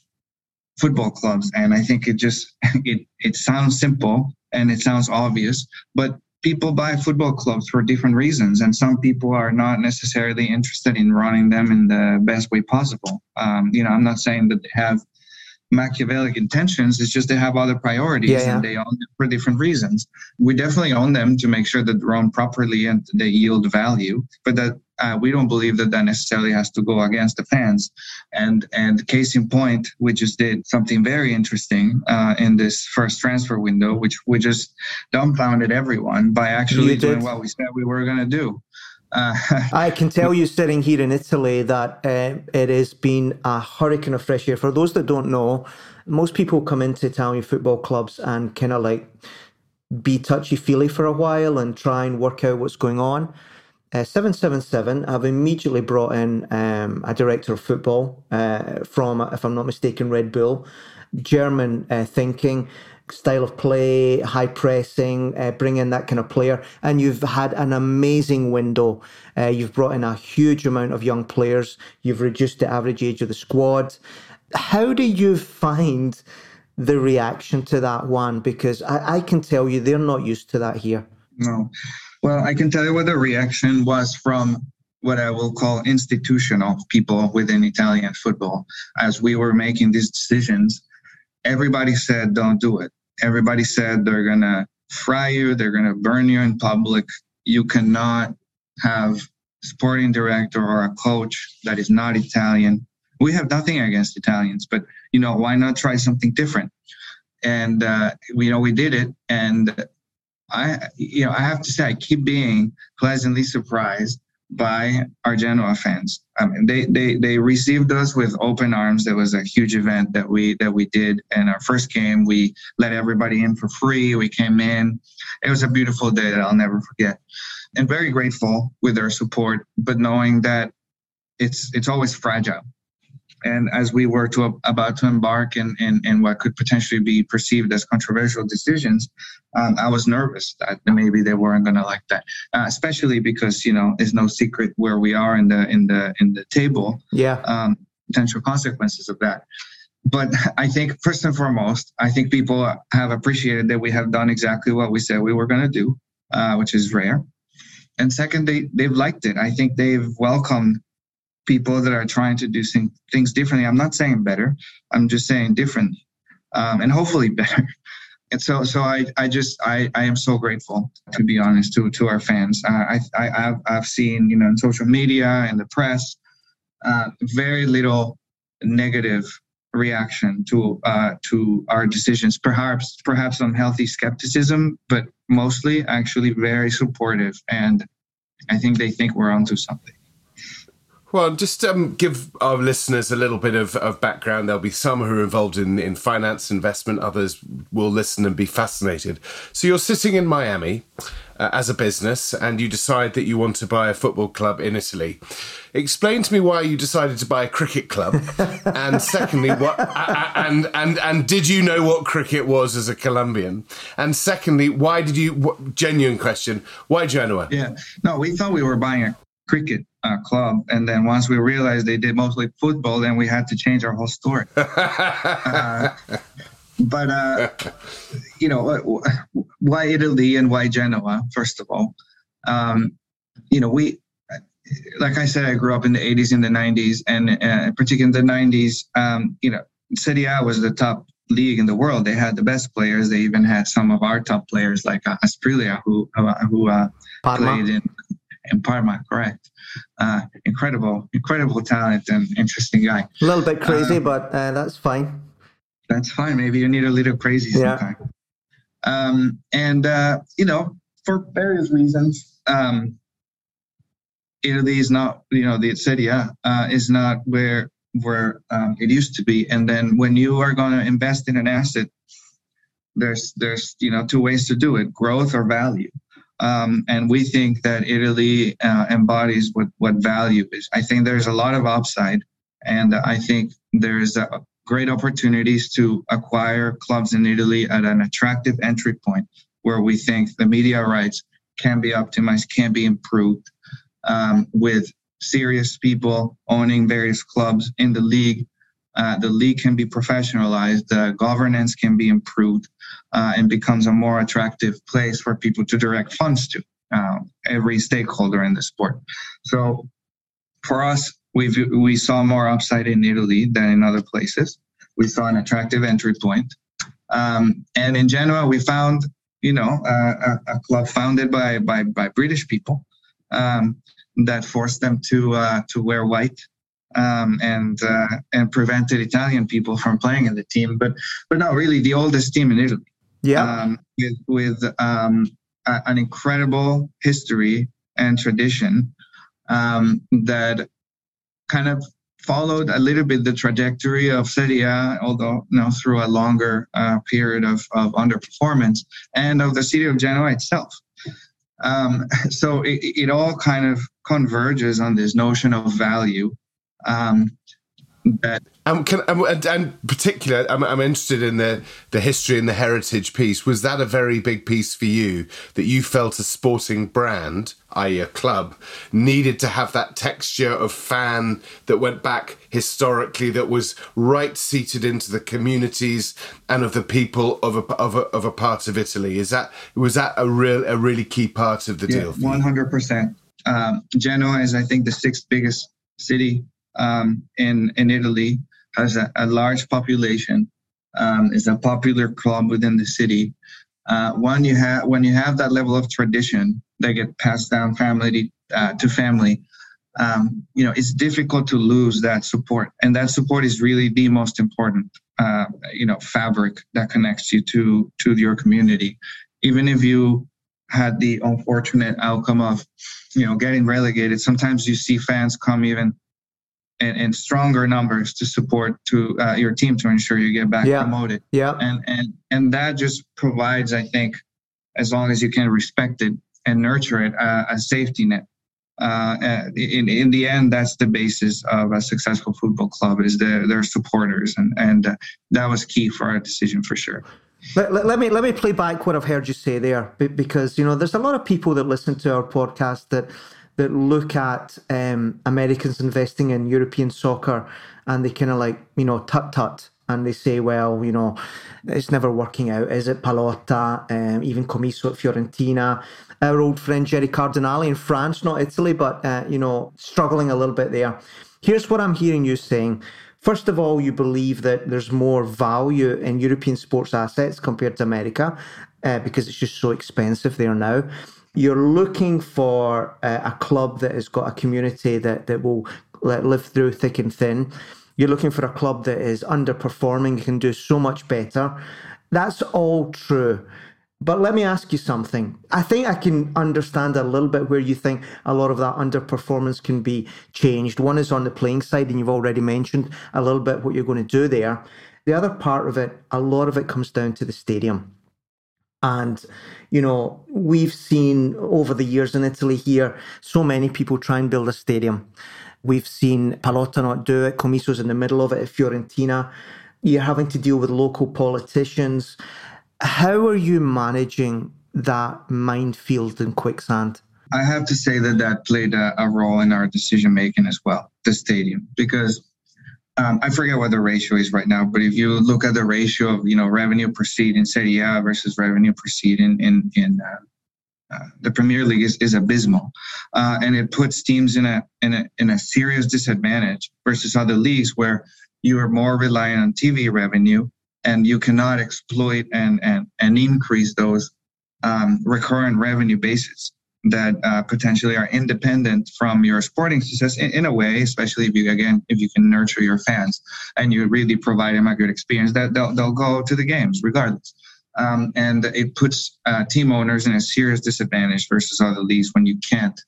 football clubs and i think it just it it sounds simple and it sounds obvious but people buy football clubs for different reasons and some people are not necessarily interested in running them in the best way possible um, you know i'm not saying that they have Machiavellic intentions. It's just they have other priorities yeah, yeah. and they own them for different reasons. We definitely own them to make sure that they're owned properly and they yield value, but that uh, we don't believe that that necessarily has to go against the fans. And and case in point, we just did something very interesting uh, in this first transfer window, which we just dumbfounded everyone by actually doing what we said we were going to do. Uh, I can tell you, sitting here in Italy, that uh, it has been a hurricane of fresh air. For those that don't know, most people come into Italian football clubs and kind of like be touchy feely for a while and try and work out what's going on. Uh, 777 have immediately brought in um, a director of football uh, from, if I'm not mistaken, Red Bull, German uh, thinking style of play, high pressing, uh, bring in that kind of player. And you've had an amazing window. Uh, you've brought in a huge amount of young players. You've reduced the average age of the squad. How do you find the reaction to that one? Because I, I can tell you they're not used to that here. No. Well, I can tell you what the reaction was from what I will call institutional people within Italian football. As we were making these decisions, everybody said don't do it. Everybody said they're gonna fry you, they're gonna burn you in public. You cannot have sporting director or a coach that is not Italian. We have nothing against Italians, but you know why not try something different? And uh, you know we did it, and I you know I have to say I keep being pleasantly surprised by our Genoa fans. I mean, they, they they received us with open arms. There was a huge event that we that we did in our first game. We let everybody in for free. We came in. It was a beautiful day that I'll never forget, and very grateful with their support. But knowing that it's it's always fragile and as we were to about to embark in, in, in what could potentially be perceived as controversial decisions, um, I was nervous that maybe they weren't going to like that, uh, especially because you know it's no secret where we are in the in the in the table. Yeah. Um, potential consequences of that. But I think first and foremost, I think people have appreciated that we have done exactly what we said we were going to do, uh, which is rare. And second, they they've liked it. I think they've welcomed people that are trying to do things differently. I'm not saying better. I'm just saying different, um, and hopefully better. And so, so I, I just, I, I am so grateful to be honest to to our fans. Uh, I, I, have I've seen, you know, in social media and the press, uh, very little negative reaction to uh, to our decisions. Perhaps, perhaps some healthy skepticism, but mostly actually very supportive. And I think they think we're onto something. Well, just um, give our listeners a little bit of, of background. There'll be some who are involved in, in finance, investment, others will listen and be fascinated. So you're sitting in Miami uh, as a business and you decide that you want to buy a football club in Italy. Explain to me why you decided to buy a cricket club, and secondly, what and and and did you know what cricket was as a Colombian? And secondly, why did you? What, genuine question: Why Genoa? Yeah, no, we thought we were buying a cricket uh, club. And then once we realized they did mostly football, then we had to change our whole story. uh, but uh, you know, why Italy and why Genoa? First of all, um, you know, we, like I said, I grew up in the '80s and the '90s, and uh, particularly in the '90s, um, you know, Serie A was the top league in the world. They had the best players. They even had some of our top players, like uh, Asprilla, who uh, who uh, played in in Parma, correct. Uh, incredible, incredible talent and interesting guy. A little bit crazy, um, but uh, that's fine. That's fine. Maybe you need a little crazy yeah. sometime. Um, and, uh, you know, for various reasons, um, Italy is not, you know, the Serie uh, is not where where um, it used to be. And then when you are going to invest in an asset, there's there's you know two ways to do it: growth or value. Um, and we think that Italy uh, embodies what, what value is. I think there's a lot of upside, and I think there's uh, great opportunities to acquire clubs in Italy at an attractive entry point where we think the media rights can be optimized, can be improved um, with serious people owning various clubs in the league. Uh, the league can be professionalized, the governance can be improved, uh, and becomes a more attractive place for people to direct funds to, uh, every stakeholder in the sport. So for us, we we saw more upside in Italy than in other places. We saw an attractive entry point. Um, and in Genoa, we found, you know, a, a, club founded by, by, by British people um, that forced them to, uh, to wear white um, and uh, and prevented Italian people from playing in the team. But but no, really the oldest team in Italy. Yeah, um, with with um, a, an incredible history and tradition um, that kind of followed a little bit the trajectory of Serie although you know, through a longer uh, period of, of underperformance, and of the city of Genoa itself. Um, so it, it, all kind of converges on this notion of value um, um, can, um, and, and particular, I'm, I'm, interested in the, the history and the heritage piece. Was that a very big piece for you that you felt a sporting brand, i.e., a club, needed to have that texture of fan that went back historically, that was right seated into the communities and of the people of a, of a, of a part of Italy? Is that was that a real a really key part of the yeah, deal? One hundred percent. Um, Genoa is, I think, the sixth biggest city um, in in Italy has a, a large population. Um, is a popular club within the city. Uh, when you have when you have that level of tradition that get passed down family uh, to family, um, you know it's difficult to lose that support, and that support is really the most important. Uh, you know, fabric that connects you to to your community. Even if you had the unfortunate outcome of, you know, getting relegated. Sometimes you see fans come even in, in stronger numbers to support to uh, your team to ensure you get back Yeah. promoted. Yeah. And and and that just provides, I think, as long as you can respect it and nurture it, uh, a safety net. Uh, uh, in in the end, that's the basis of a successful football club is their their supporters, and and uh, that was key for our decision for sure. Let, let, let me let me play back what I've heard you say there, because you know there's a lot of people that listen to our podcast that that look at um, Americans investing in European soccer and they kind of like you know tut tut and they say, well, you know, it's never working out. Is it Pallotta, um, even Commisso at Fiorentina, our old friend Jerry Cardinale in France, not Italy, but uh, you know, struggling a little bit there. Here's what I'm hearing you saying. First of all, you believe that there's more value in European sports assets compared to America uh, because it's just so expensive there now. You're looking for uh, a club that has got a community that, that will let, live through thick and thin. You're looking for a club that is underperforming, can do so much better. That's all true. But let me ask you something. I think I can understand a little bit where you think a lot of that underperformance can be changed. One is on the playing side, and you've already mentioned a little bit what you're going to do there. The other part of it, a lot of it comes down to the stadium. And, you know, we've seen over the years in Italy here so many people try and build a stadium. We've seen Pallotta not do it, Commisso's in the middle of it at Fiorentina. You're having to deal with local politicians. How are you managing that minefield and quicksand? I have to say that that played a, a role in our decision making as well, the stadium, because um, I forget what the ratio is right now, but if you look at the ratio of you know revenue per seat in Serie A versus revenue per seat in in, in uh, uh, the Premier League is, is abysmal, uh, and it puts teams in a in a in a serious disadvantage versus other leagues where you are more reliant on TV revenue and you cannot exploit and and and increase those um, recurrent revenue bases that uh, potentially are independent from your sporting success in, in, a way, especially if you again if you can nurture your fans and you really provide them a good experience, that they'll they'll go to the games regardless. Um, and it puts uh, team owners in a serious disadvantage versus other leagues when you can't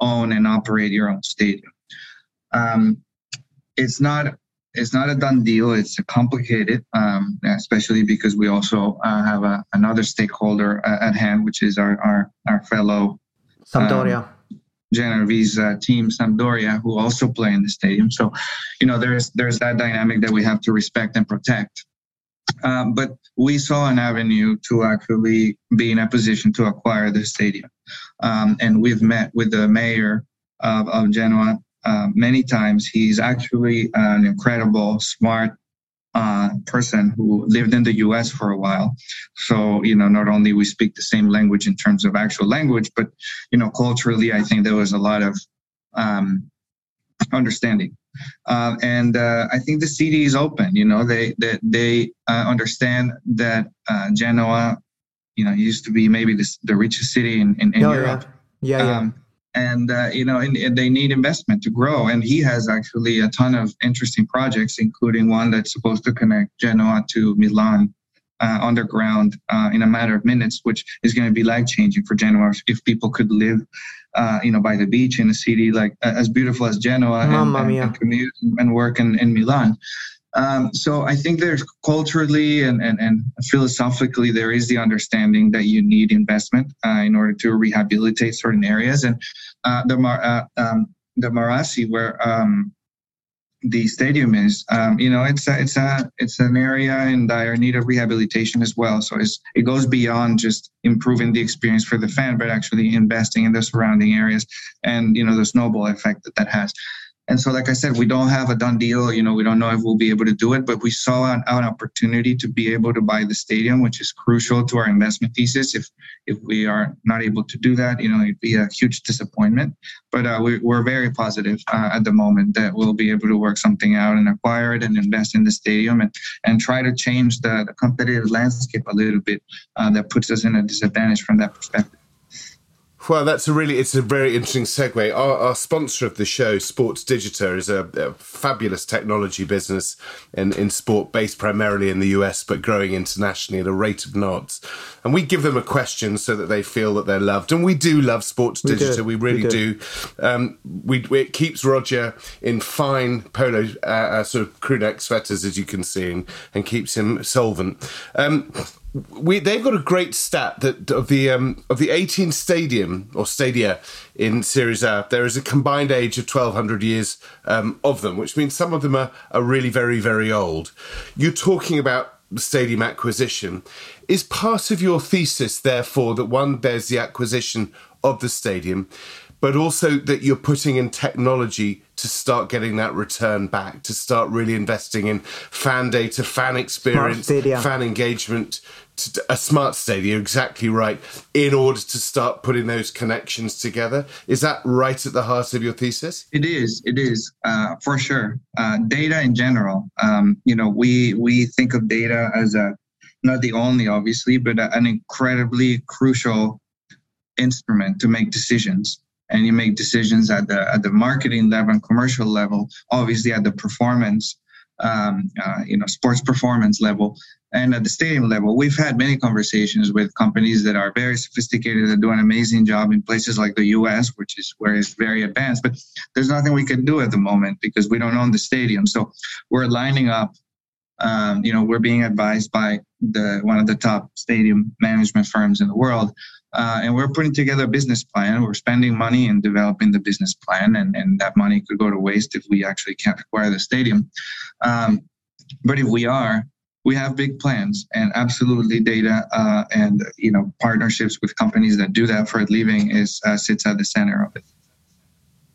own and operate your own stadium. Um, it's not it's not a done deal. It's complicated, um, especially because we also uh, have a, another stakeholder uh, at hand, which is our our, our fellow Sampdoria. um, uh, team Sampdoria, who also play in the stadium. So, you know, there's there's that dynamic that we have to respect and protect. Um, but we saw an avenue to actually be in a position to acquire the stadium, um, and we've met with the mayor of, of Genoa uh, many times. He's actually an incredible, smart uh, person who lived in the U.S. for a while. So you know, not only we speak the same language in terms of actual language, but you know, culturally, I think there was a lot of um, understanding. Uh, and uh, I think the CD is open. You know, they they, they uh, understand that uh, Genoa, you know, used to be maybe the, the richest city in, in, in Oh, Europe. Yeah, yeah. yeah. Um, and uh, you know, and, and they need investment to grow. And he has actually a ton of interesting projects, including one that's supposed to connect Genoa to Milan uh, underground uh, in a matter of minutes, which is going to be life changing for Genoa if people could live, uh, you know, by the beach in a city like uh, as beautiful as Genoa and, and, and commute and work in, in Milan. Um, so I think there's culturally and, and, and philosophically there is the understanding that you need investment uh, in order to rehabilitate certain areas. And uh, the Mar- uh, um, the Marassi, where um, the stadium is, um, you know, it's a, it's a it's an area in dire need of rehabilitation as well. So it's, it goes beyond just improving the experience for the fan, but actually investing in the surrounding areas and you know the snowball effect that that has. And so, like I said, we don't have a done deal. You know, we don't know if we'll be able to do it, but we saw an, an opportunity to be able to buy the stadium, which is crucial to our investment thesis. If if we are not able to do that, you know, it'd be a huge disappointment. But uh, we, we're very positive uh, at the moment that we'll be able to work something out and acquire it and invest in the stadium and and try to change the, the competitive landscape a little bit. Uh, that puts us in a disadvantage from that perspective. Well, that's a really, it's a very interesting segue. Our, our sponsor of the show, SportsDigita, is a, a, fabulous technology business in, in sport based primarily in the US, but growing internationally at a rate of knots. And we give them a question so that they feel that they're loved. And we do love Sports we Digita, do. we really we do. do. Um, we, it keeps Roger in fine polo, uh, uh, sort of crew neck sweaters, as you can see, and, and keeps him solvent. Um, we they've got a great stat that of the um, of the 18 stadium or stadia in Serie A, there is a combined age of 1200 years um, of them, which means some of them are, are really very very old. You're talking about stadium acquisition. Is part of your thesis, therefore, that one there's the acquisition of the stadium, but also that you're putting in technology to start getting that return back, to start really investing in fan data, fan experience, fan engagement, a smart stadium, exactly right, in order to start putting those connections together. Is that right at the heart of your thesis? It is. It is uh, for sure. Uh, data in general. Um, you know, we we think of data as a not the only, obviously, but an incredibly crucial instrument to make decisions and you make decisions at the at the marketing level and commercial level obviously at the performance um, uh, you know sports performance level and at the stadium level. We've had many conversations with companies that are very sophisticated that do an amazing job in places like the us which is where it's very advanced but there's nothing we can do at the moment because we don't own the stadium. So we're lining up um, you know we're being advised by the one of the top stadium management firms in the world uh, and we're putting together a business plan. We're spending money and developing the business plan, and, and that money could go to waste if we actually can't acquire the stadium. Um, but if we are, we have big plans and absolutely data uh, and you know partnerships with companies that do that for a living is uh, sits at the center of it.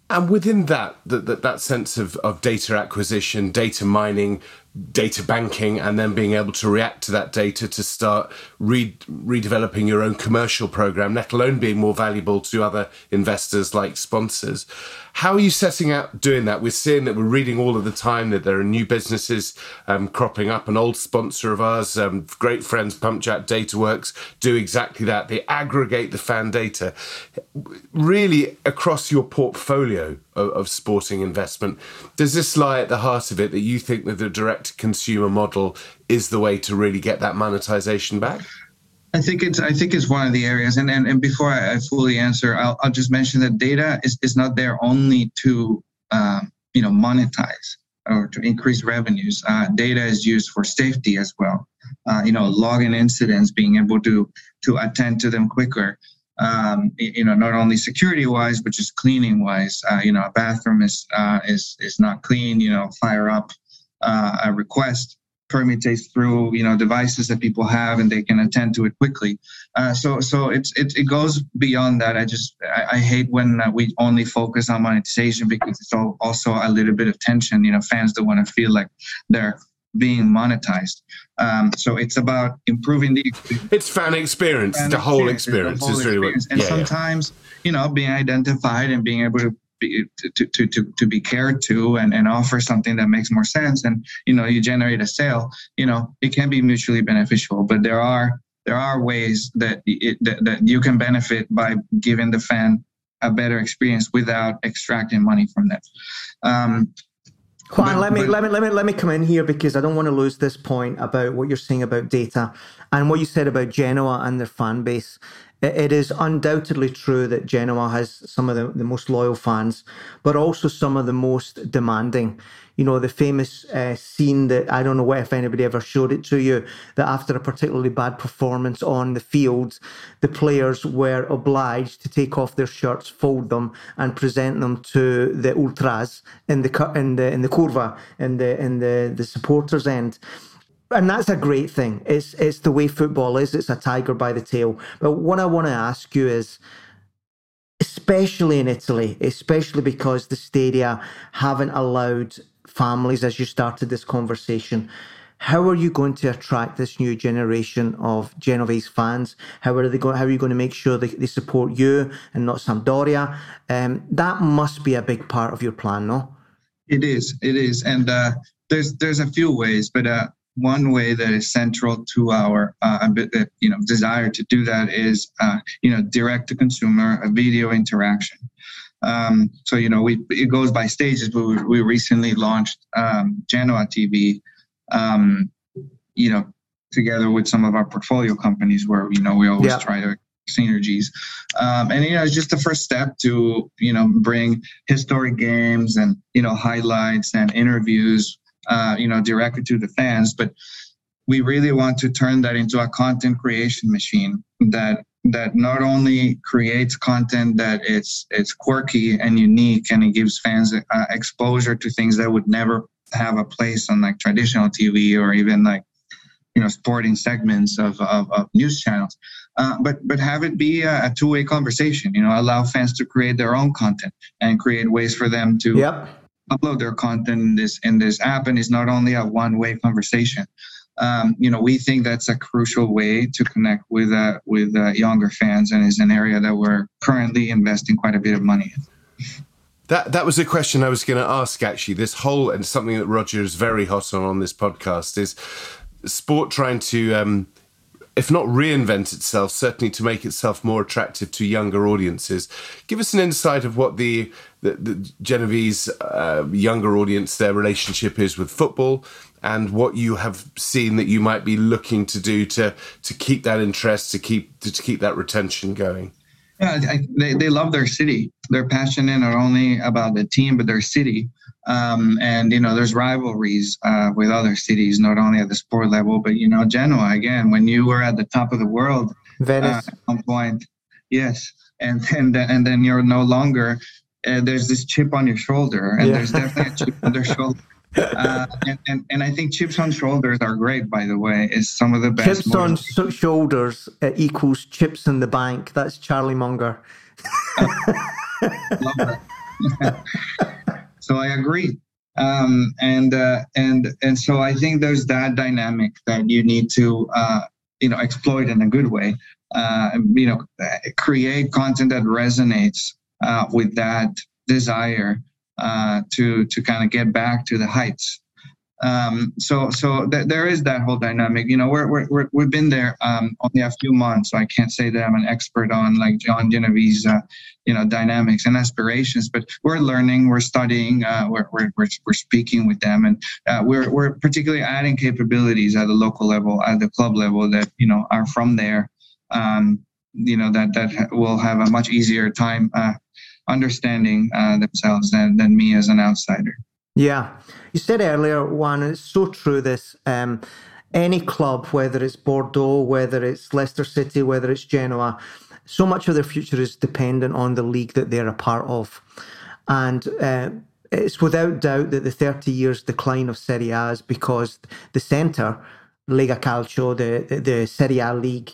And within that, that, that, that sense of, of data acquisition, data mining, data banking and then being able to react to that data to start re- redeveloping your own commercial program, let alone being more valuable to other investors like sponsors. How are you setting out doing that? We're seeing that we're reading all of the time that there are new businesses um, cropping up. An old sponsor of ours, um, great friends, PumpJack DataWorks, do exactly that. They aggregate the fan data. Really, across your portfolio of, of sporting investment, does this lie at the heart of it that you think that the direct consumer model is the way to really get that monetization back? I think it's I think it's one of the areas, and and, and before I, I fully answer, I'll, I'll just mention that data is, is not there only to um, you know monetize or to increase revenues. Uh, data is used for safety as well. Uh, you know, logging incidents, being able to to attend to them quicker. Um, you know, not only security wise, but just cleaning wise. Uh, you know, a bathroom is uh, is is not clean. You know, fire up uh, a request permutates through you know devices that people have and they can attend to it quickly. Uh, so so it's it, it goes beyond that. I just i, I hate when uh, we only focus on monetization because it's all, also a little bit of tension. You know fans don't want to feel like they're being monetized. Um, so it's about improving the experience. it's fan experience. Fan the whole experience, the whole is really what, and yeah, sometimes yeah. you know being identified and being able to be, to, to, to, to be cared to and, and offer something that makes more sense and you know you generate a sale you know it can be mutually beneficial but there are there are ways that it, that, that you can benefit by giving the fan a better experience without extracting money from them. Um, Juan, let me but, let me let me let me come in here because I don't want to lose this point about what you're saying about data and what you said about Genoa and their fan base it is undoubtedly true that Genoa has some of the, the, most loyal fans, but also some of the most demanding. You know, the famous uh, scene that I don't know if anybody ever showed it to you, that after a particularly bad performance on the field, the players were obliged to take off their shirts, fold them, and present them to the ultras in the in the in the curva in the in the the supporters end and that's a great thing. It's it's the way football is. It's a tiger by the tail. But what I want to ask you is, especially in Italy, especially because the stadia haven't allowed families, as you started this conversation. How are you going to attract this new generation of Genovese fans? How are they going? How are you going to make sure that they support you and not Sampdoria? Um, that must be a big part of your plan, no? It is. It is, and uh, there's there's a few ways, but uh, one way that is central to our uh, you know desire to do that is uh, you know direct to consumer a video interaction um, so you know we it goes by stages but we, we recently launched um, genoa tv um, you know together with some of our portfolio companies where you know we always yeah. try to synergies um, and you know it's just the first step to you know bring historic games and you know highlights and interviews uh, you know, directly to the fans. But we really want to turn that into a content creation machine that that not only creates content that it's it's quirky and unique and it gives fans uh, exposure to things that would never have a place on like traditional TV or even like you know sporting segments of, of, of news channels uh, but but have it be a, a, two-way conversation you know allow fans to create their own content and create ways for them to yep upload their content in this in this app, and it's not only a one-way conversation. Um, you know, we think that's a crucial way to connect with uh, with uh, younger fans, and is an area that we're currently investing quite a bit of money in. That that was a question I was going to ask. Actually, this whole and something that Roger is very hot on on this podcast is sport trying to um, if not reinvent itself, certainly to make itself more attractive to younger audiences. Give us an insight of what the, the, the Genovese uh, younger audience, their relationship is with football, and what you have seen that you might be looking to do to to keep that interest, to keep to, to keep that retention going. Yeah, I, they, they love their city. They're passionate not only about the team, but their city. Um, and you know, there's rivalries uh, with other cities, not only at the sport level, but you know, Genoa again. When you were at the top of the world, Venice, uh, at one point, yes, and and and then you're no longer. Uh, there's this chip on your shoulder, and yeah. there's definitely a chip on their shoulder. Uh, and, and, and I think chips on shoulders are great. By the way, is some of the best. Chips on shoulders equals chips in the bank. That's Charlie Munger. So I agree. Um, and uh, and and so I think there's that dynamic that you need to uh, you know exploit in a good way. Uh, you know, create content that resonates uh, with that desire uh, to to kind of get back to the heights um, so so th- there is that whole dynamic. You know, we're, we're, we have been there um, only a few months, so I can't say that I'm an expert on like John Genovese's, uh, you know, dynamics and aspirations. But we're learning, we're studying, uh, we're, we're, we're, we're speaking with them, and uh, we're we're particularly adding capabilities at the local level, at the club level that you know are from there. Um, you know that that will have a much easier time uh, understanding uh, themselves than than me as an outsider. Yeah. You said earlier, Juan, it's so true this. Um, any club, whether it's Bordeaux, whether it's Leicester City, whether it's Genoa, so much of their future is dependent on the league that they're a part of. And uh, it's without doubt that the 30 years decline of Serie A is because the centre, Lega Calcio, the, the, the Serie A league,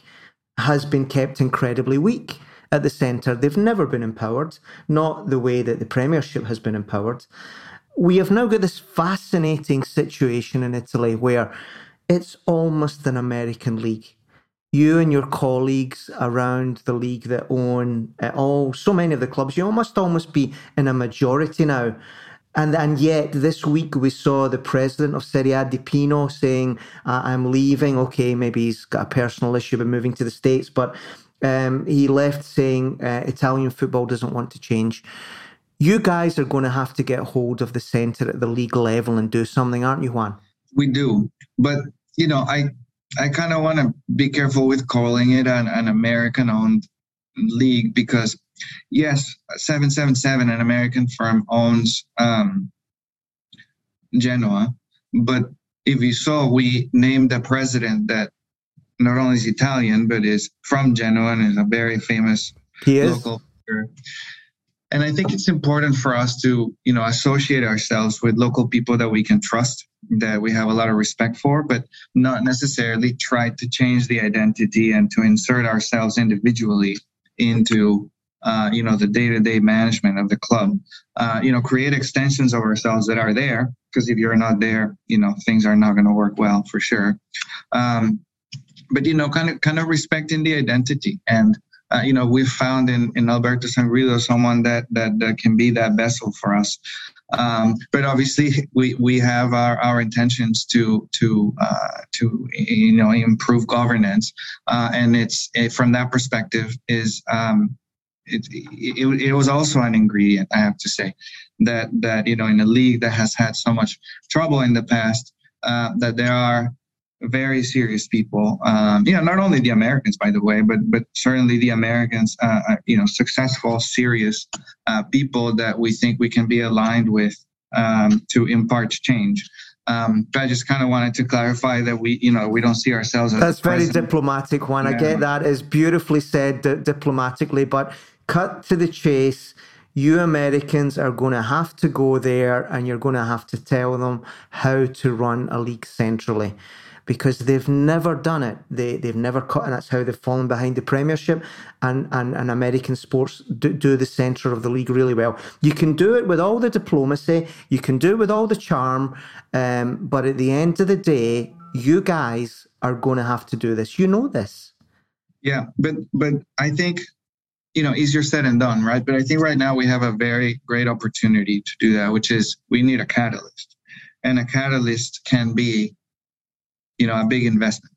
has been kept incredibly weak at the centre. They've never been empowered, not the way that the Premiership has been empowered we have now got this fascinating situation in Italy where it's almost an American league. You and your colleagues around the league that own uh, all so many of the clubs, you must almost be in a majority now. And and yet this week we saw the president of Serie A, Dal Pino, saying, "I'm leaving." Okay, maybe he's got a personal issue about moving to the states, but um, he left saying uh, Italian football doesn't want to change. You guys are going to have to get hold of the centre at the league level and do something, aren't you, Juan? We do, but you know, I I kind of want to be careful with calling it an, an American-owned league because, yes, seven seven seven, an American firm owns um, Genoa, but if you saw, we named a president that not only is Italian but is from Genoa and is a very famous he is. local figure and i think it's important for us to you know associate ourselves with local people that we can trust that we have a lot of respect for but not necessarily try to change the identity and to insert ourselves individually into uh, you know the day-to-day management of the club. Uh, you know create extensions of ourselves that are there because if you're not there you know things are not going to work well for sure. Um, but you know kind of kind of respecting the identity and uh, you know, we've found in, in Alberto Zangrillo someone that, that, that can be that vessel for us. Um, but obviously, we, we have our, our intentions to to uh, to you know improve governance, uh, and it's it, from that perspective is um, it, it, it was also an ingredient I have to say that that you know in a league that has had so much trouble in the past uh, that there are very serious people. Um, you know, not only the Americans, by the way, but but certainly the Americans. Uh, uh, you know, successful, serious uh, people that we think we can be aligned with um, to impart change. Um, but I just kind of wanted to clarify that we, you know, we don't see ourselves as. That's very diplomatic. Juan, yeah. I get that. Is beautifully said di- diplomatically, but cut to the chase you Americans are going to have to go there and you're going to have to tell them how to run a league centrally because they've never done it. They, they've never cut, and that's how they've fallen behind the Premiership. And, and, and American sports do, do the centre of the league really well. You can do it with all the diplomacy, you can do it with all the charm, um, but at the end of the day, you guys are going to have to do this. You know this. Yeah, but but I think you know easier said than done, right? But I think right now we have a very great opportunity to do that, which is we need a catalyst, and a catalyst can be you know a big investment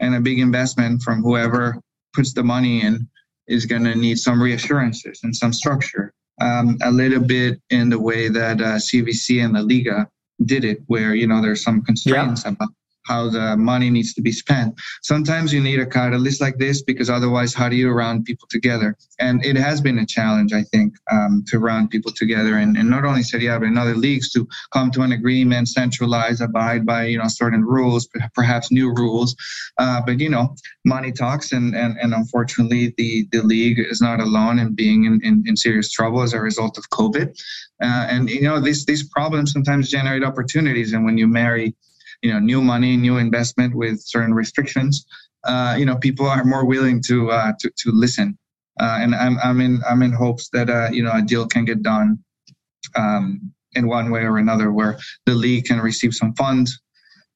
and a big investment from whoever puts the money in is going to need some reassurances and some structure um, a little bit in the way that uh, cvc and the liga did it where you know there's some constraints yeah. about how the money needs to be spent. Sometimes you need a catalyst like this because otherwise, how do you round people together? And it has been a challenge, I think, um, to round people together, and, and not only Serie A but in other leagues to come to an agreement, centralize, abide by you know certain rules, perhaps new rules. Uh, but you know, money talks, and and, and unfortunately, the the league is not alone in being in, in, in serious trouble as a result of COVID. Uh, and you know, these these problems sometimes generate opportunities, and when you marry you know new money, new investment with certain restrictions, uh, you know people are more willing to uh, to to listen. Uh, and I'm I'm in I'm in hopes that uh, you know a deal can get done um, in one way or another, where the league can receive some funds,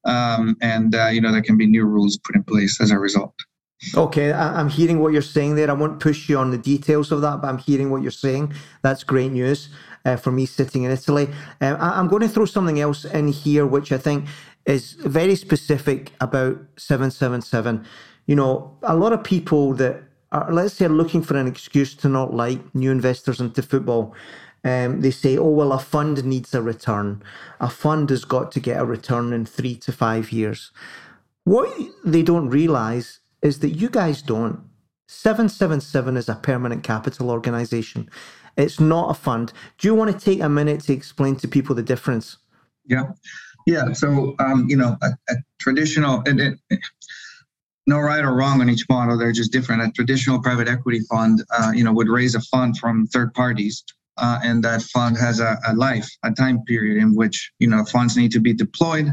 um, and uh, you know there can be new rules put in place as a result. Okay, I'm hearing what you're saying there. I won't push you on the details of that, but I'm hearing what you're saying. That's great news uh, for me sitting in Italy. Um, I'm going to throw something else in here, which I think is very specific about 777. You know, a lot of people that are, let's say, looking for an excuse to not like new investors into football. Um, they say, oh, well, a fund needs a return. A fund has got to get a return in three to five years. What they don't realize is that you guys don't. 777 is a permanent capital organization. It's not a fund. Do you want to take a minute to explain to people the difference? Yeah. Yeah. So, um, you know, a, a traditional, and it, no right or wrong on each model. They're just different. A traditional private equity fund, uh, you know, would raise a fund from third parties. Uh, and that fund has a, a, life, a time period in which, you know, funds need to be deployed.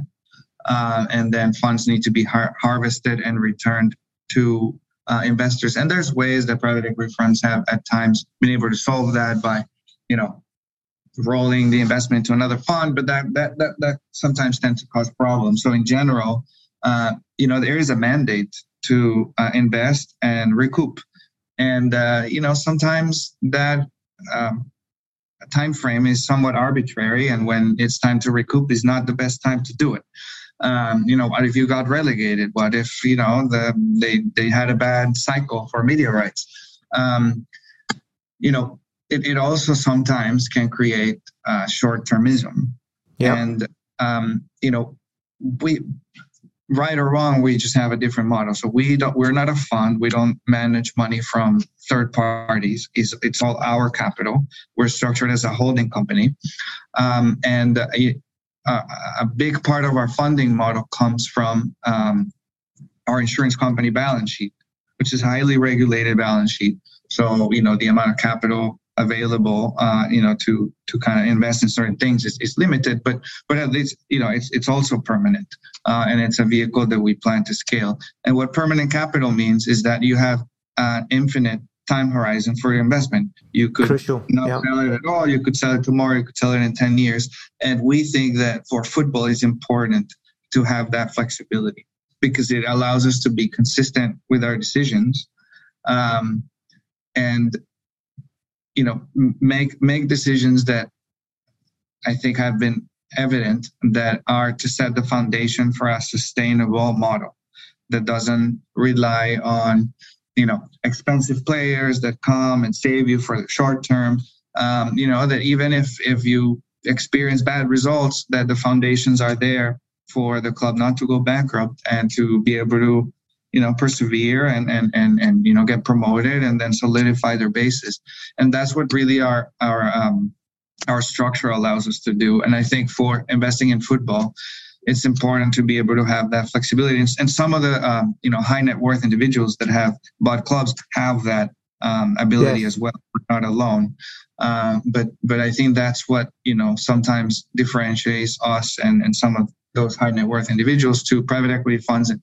Uh, and then funds need to be har- harvested and returned to uh, investors. And there's ways that private equity funds have at times been able to solve that by, you know, rolling the investment to another fund, but that that that, that sometimes tends to cause problems. So in general, uh, you know, there is a mandate to uh, invest and recoup, and uh, you know, sometimes that um, time frame is somewhat arbitrary, and when it's time to recoup is not the best time to do it. Um, you know, what if you got relegated? What if you know the they they had a bad cycle for media rights? Um, you know, it, it also sometimes can create uh, short-termism. Yeah. And um, you know, we right or wrong, we just have a different model. So we don't we're not a fund. We don't manage money from third parties. It's, it's all our capital. We're structured as a holding company. Um, and a, a, big part of our funding model comes from um, our insurance company balance sheet, which is highly regulated balance sheet. So, you know, the amount of capital available, uh, you know, to to kind of invest in certain things is, is limited, but but at least you know it's it's also permanent, uh, and it's a vehicle that we plan to scale. And what permanent capital means is that you have an infinite time horizon for your investment. You could Crucial. not yeah. sell it at all. You could sell it tomorrow. You could sell it in ten years. And we think that for football, it's important to have that flexibility because it allows us to be consistent with our decisions. Um, and you know make make decisions that I think have been evident that are to set the foundation for a sustainable model that doesn't rely on you know expensive players that come and save you for the short term. Um, you know that even if if you experience bad results that the foundations are there for the club not to go bankrupt and to be able to you know persevere and and and, and you know get promoted and then solidify their bases and that's what really our our um, our structure allows us to do and i think for investing in football it's important to be able to have that flexibility. And, some of the um, you know high net worth individuals that have bought clubs have that um, ability yes. as well, not alone. Um, but but I think that's what you know sometimes differentiates us and and some of those high net worth individuals to private equity funds. And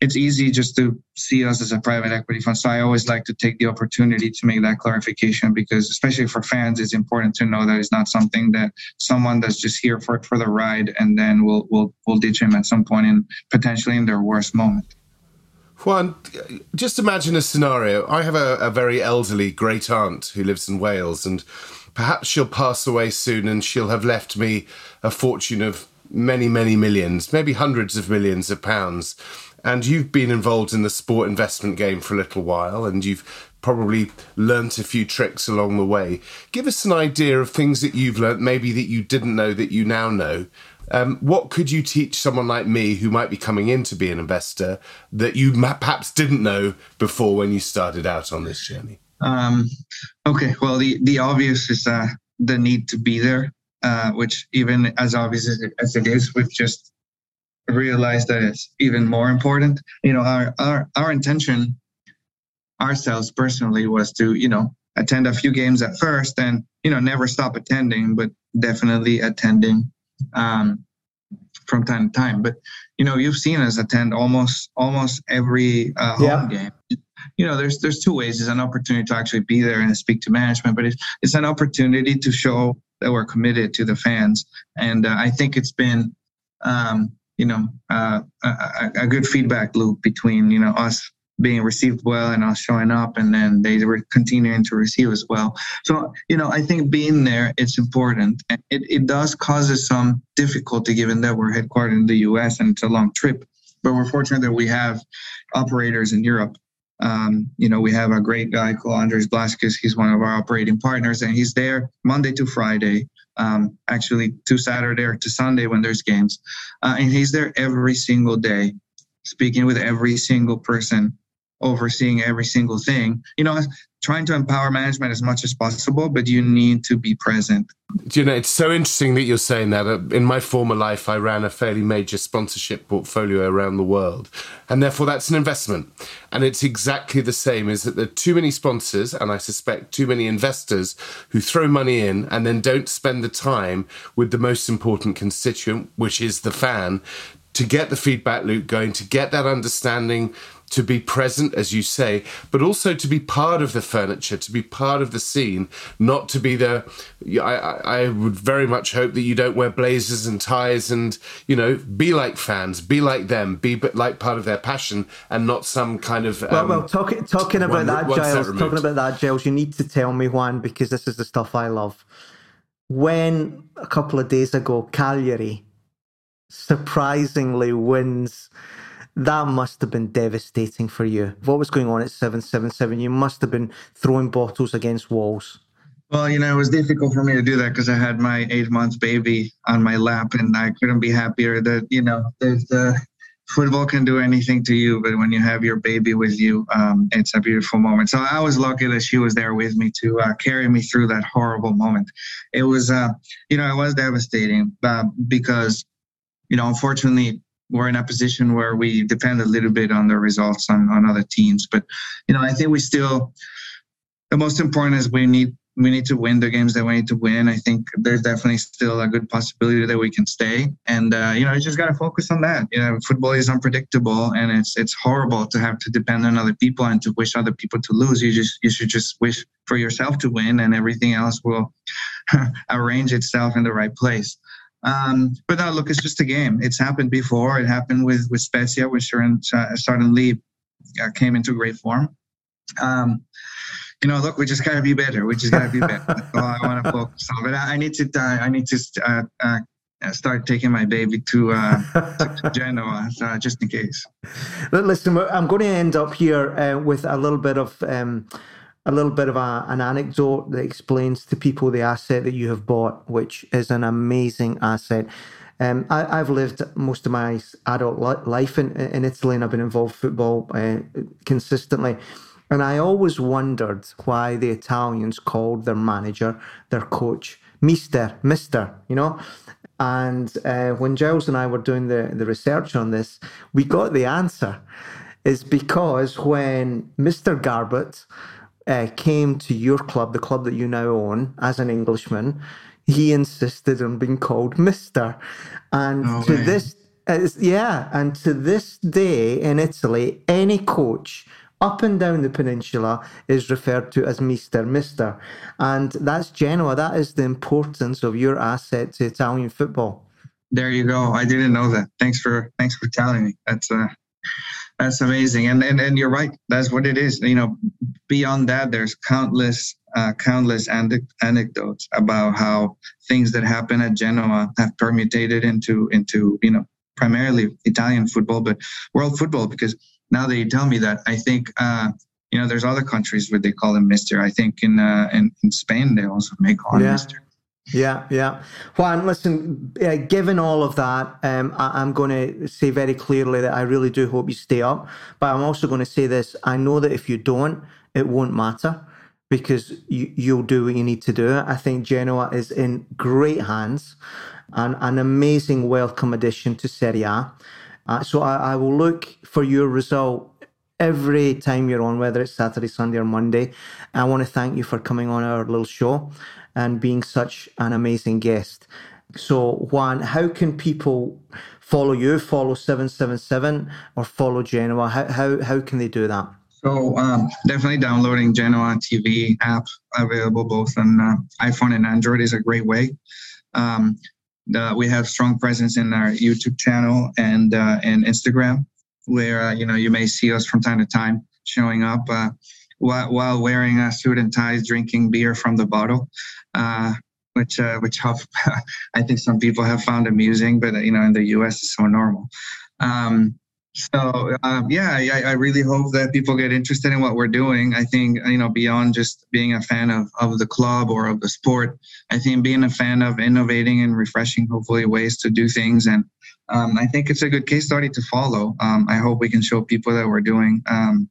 it's easy just to see us as a private equity fund. So I always like to take the opportunity to make that clarification because, especially for fans, it's important to know that it's not something that someone that's just here for, for the ride and then we'll, we'll, we'll ditch him at some point in potentially in their worst moment. Juan, just imagine a scenario. I have a, a very elderly great aunt who lives in Wales, and perhaps she'll pass away soon and she'll have left me a fortune of many, many millions, maybe hundreds of millions of pounds. And you've been involved in the sport investment game for a little while, and you've probably learnt a few tricks along the way. Give us an idea of things that you've learnt, maybe that you didn't know that you now know. Um, what could you teach someone like me who might be coming in to be an investor that you perhaps didn't know before when you started out on this journey? Um, okay, well, the, the obvious is uh, the need to be there uh, which even as obvious as it, as it is, we've just realized that it's even more important. You know, our our our intention, ourselves personally, was to you know attend a few games at first, and you know never stop attending, but definitely attending um, from time to time. But you know, you've seen us attend almost almost every uh, home yeah. game. You know, there's there's two ways. It's an opportunity to actually be there and speak to management, but it's it's an opportunity to show that we're committed to the fans. And uh, I think it's been, um, you know, uh, a, a, good feedback loop between, you know, us being received well and us showing up and then they were continuing to receive as well. So, you know, I think being there, it's important. And it, it does cause us some difficulty given that we're headquartered in the US and it's a long trip. But we're fortunate that we have operators in Europe um, you know, we have a great guy called Andres Blázquez. He's one of our operating partners, and he's there Monday to Friday, um, actually to Saturday or to Sunday when there's games. Uh, and he's there every single day, speaking with every single person, overseeing every single thing. You know, trying to empower management as much as possible, but you need to be present. You know, it's so interesting that you're saying that. In my former life, I ran a fairly major sponsorship portfolio around the world, and therefore that's an investment. And it's exactly the same: is that there are too many sponsors, and I suspect too many investors who throw money in and then don't spend the time with the most important constituent, which is the fan, to get the feedback loop going, to get that understanding to be present, as you say, but also to be part of the furniture, to be part of the scene, not to be the. I, I would very much hope that you don't wear blazers and ties and, you know, be like fans, be like them, be like part of their passion and not some kind of. Um, well, well, talk, talking about one, that, Giles, talking about that, Giles, you need to tell me, Juan, because this is the stuff I love. When a couple of days ago, Cagliari surprisingly wins that must have been devastating for you. What was going on at 777? You must have been throwing bottles against walls. Well, you know, it was difficult for me to do that because I had my eight month baby on my lap and I couldn't be happier that, you know, there's the football can do anything to you, but when you have your baby with you, um, it's a beautiful moment. So I was lucky that she was there with me to uh, carry me through that horrible moment. It was, uh, you know, it was devastating uh, because, you know, unfortunately, we're in a position where we depend a little bit on the results on, on other teams. But you know, I think we still the most important is we need we need to win the games that we need to win. I think there's definitely still a good possibility that we can stay, and uh, you know, you just got to focus on that. You know, football is unpredictable, and it's it's horrible to have to depend on other people and to wish other people to lose. You just you should just wish for yourself to win, and everything else will arrange itself in the right place. Um, but now look, it's just a game. It's happened before. It happened with with Spezia, which uh, suddenly uh, came into great form. Um, you know, look, we just gotta be better. We just gotta be better. That's all I want to focus on. But I, I need to, uh, I need to uh, uh, start taking my baby to, uh, to Genoa, uh, just in case. Listen, I'm going to end up here with a little bit of. Um, a little bit of a, an anecdote that explains to people the asset that you have bought, which is an amazing asset. Um, I, have lived most of my adult life in, in Italy and I've been involved in football uh, consistently. And I always wondered why the Italians called their manager, their coach, Mister, Mister, you know? And uh, when Giles and I were doing the, the research on this, we got the answer. Is because when Mr. Garbutt uh, came to your club, the club that you now own, as an Englishman, he insisted on being called Mister. And no to way. this, uh, yeah, and to this day in Italy, any coach up and down the peninsula is referred to as Mister, Mister. And that's Genoa. That is the importance of your asset to Italian football. There you go. I didn't know that. Thanks for thanks for telling me. That's uh that's amazing. And and, and you're right. That's what it is. You know, beyond that, there's countless uh, countless anecdotes about how things that happen at Genoa have permutated into into you know primarily Italian football, but world football because now that you tell me that, I think uh, you know there's other countries where they call him Mister. I think in uh, in, in Spain they also may call him yeah. Mister. Yeah, yeah. Juan, listen, uh, given all of that, um, I, am going to say very clearly that I really do hope you stay up. But I'm also going to say this I know that if you don't, it won't matter because you, you'll do what you need to do. I think Genoa is in great hands and an amazing welcome addition to Serie A. Uh, so I, I, will look for your result every time you're on, whether it's Saturday, Sunday, or Monday. I want to thank you for coming on our little show and being such an amazing guest. So, Juan, how can people follow you, follow 777, or follow Genoa? How, how, how can they do that? So, um, definitely downloading Genoa TV app available both on uh, iPhone and Android is a great way. Um, uh, we have strong presence in our YouTube channel and uh, and Instagram, where uh, you know you may see us from time to time showing up uh, while, while wearing a suit and ties, drinking beer from the bottle, uh, which uh, which I think some people have found amusing, but you know in the U.S. it's so normal. Um, so um, yeah, I, I, really hope that people get interested in what we're doing. I think you know beyond just being a fan of, of the club or of the sport, I think being a fan of innovating and refreshing, hopefully ways to do things, and um, I think it's a good case study to follow. Um, I hope we can show people that we're doing um,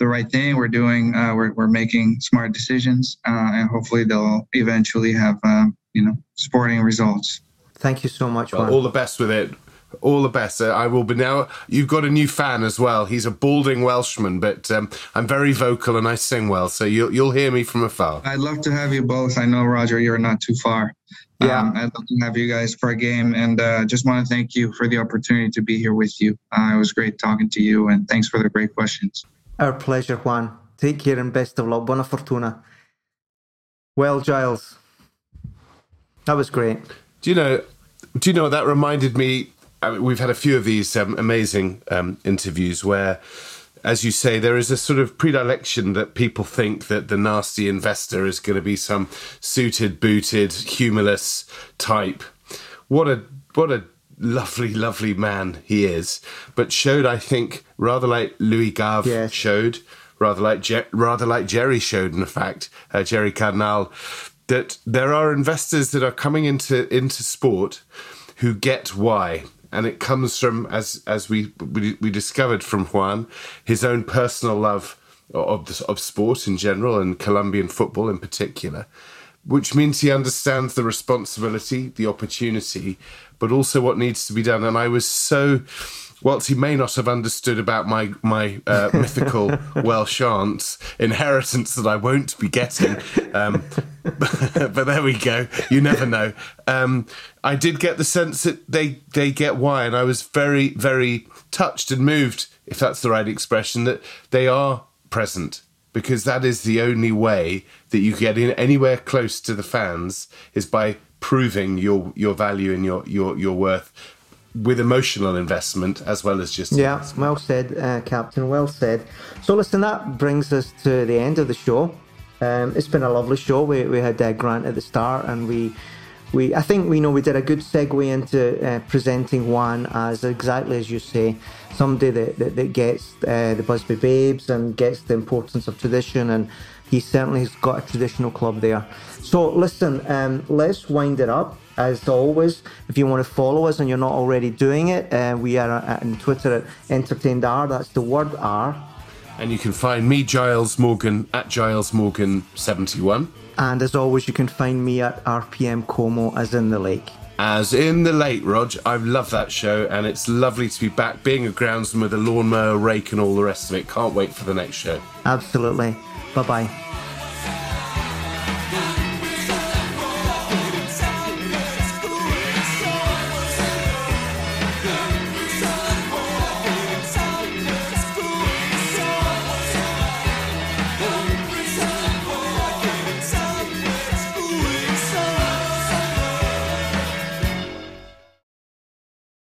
the right thing. We're doing uh, we're we're making smart decisions, uh, and hopefully they'll eventually have uh, you know sporting results. Thank you so much. Well, all the best with it all the best. Uh, I will be now. You've got a new fan as well. He's a balding Welshman, but um, I'm very vocal and I sing well, so you'll you'll hear me from afar. I'd love to have you both. I know Roger, you're not too far. Yeah, um, I'd love to have you guys for a game, and uh, just want to thank you for the opportunity to be here with you. Uh, it was great talking to you, and thanks for the great questions. Our pleasure, Juan. Take care and best of luck. Buona fortuna. Well, Giles, that was great. Do you know? Do you know that reminded me I mean, we've had a few of these um, amazing um, interviews where, as you say, there is a sort of predilection that people think that the nasty investor is going to be some suited, booted, humorless type. What a what a lovely, lovely man he is, but showed, I think, rather like Louis Gave yes. showed, rather like Je- rather like Gerry showed, in fact, uh, Gerry Cardinale, that there are investors that are coming into into sport who get why and it comes from as as we we, we discovered from Juan his own personal love of the, of sport in general and Colombian football in particular, which means he understands the responsibility, the opportunity, but also what needs to be done. And I was so whilst he may not have understood about my my uh, mythical Welsh aunt's inheritance that I won't be getting, um, but, there we go. You never know. Um, I did get the sense that they they get why, and I was very very touched and moved, if that's the right expression, that they are present because that is the only way that you get in anywhere close to the fans is by proving your your value and your your your worth with emotional investment as well as just yeah well said uh, captain well said so listen that brings us to the end of the show Um, it's been a lovely show. We, we had uh, Grant at the start, and we we I think we know we did a good segue into uh, presenting Juan as exactly as you say, somebody that, that, that gets uh, the Busby Babes and gets the importance of tradition, and he certainly has got a traditional club there. So listen, um, let's wind it up. As always, if you want to follow us and you're not already doing it, uh, we are on Twitter at Entertained R. That's the word R. And you can find me, Giles Morgan, at Giles Morgan71. And as always, you can find me at RPM Como, as in the lake. As in the lake, Rog. I love that show, and it's lovely to be back being a groundsman with a lawnmower, rake, and all the rest of it. Can't wait for the next show. Absolutely. 拜拜。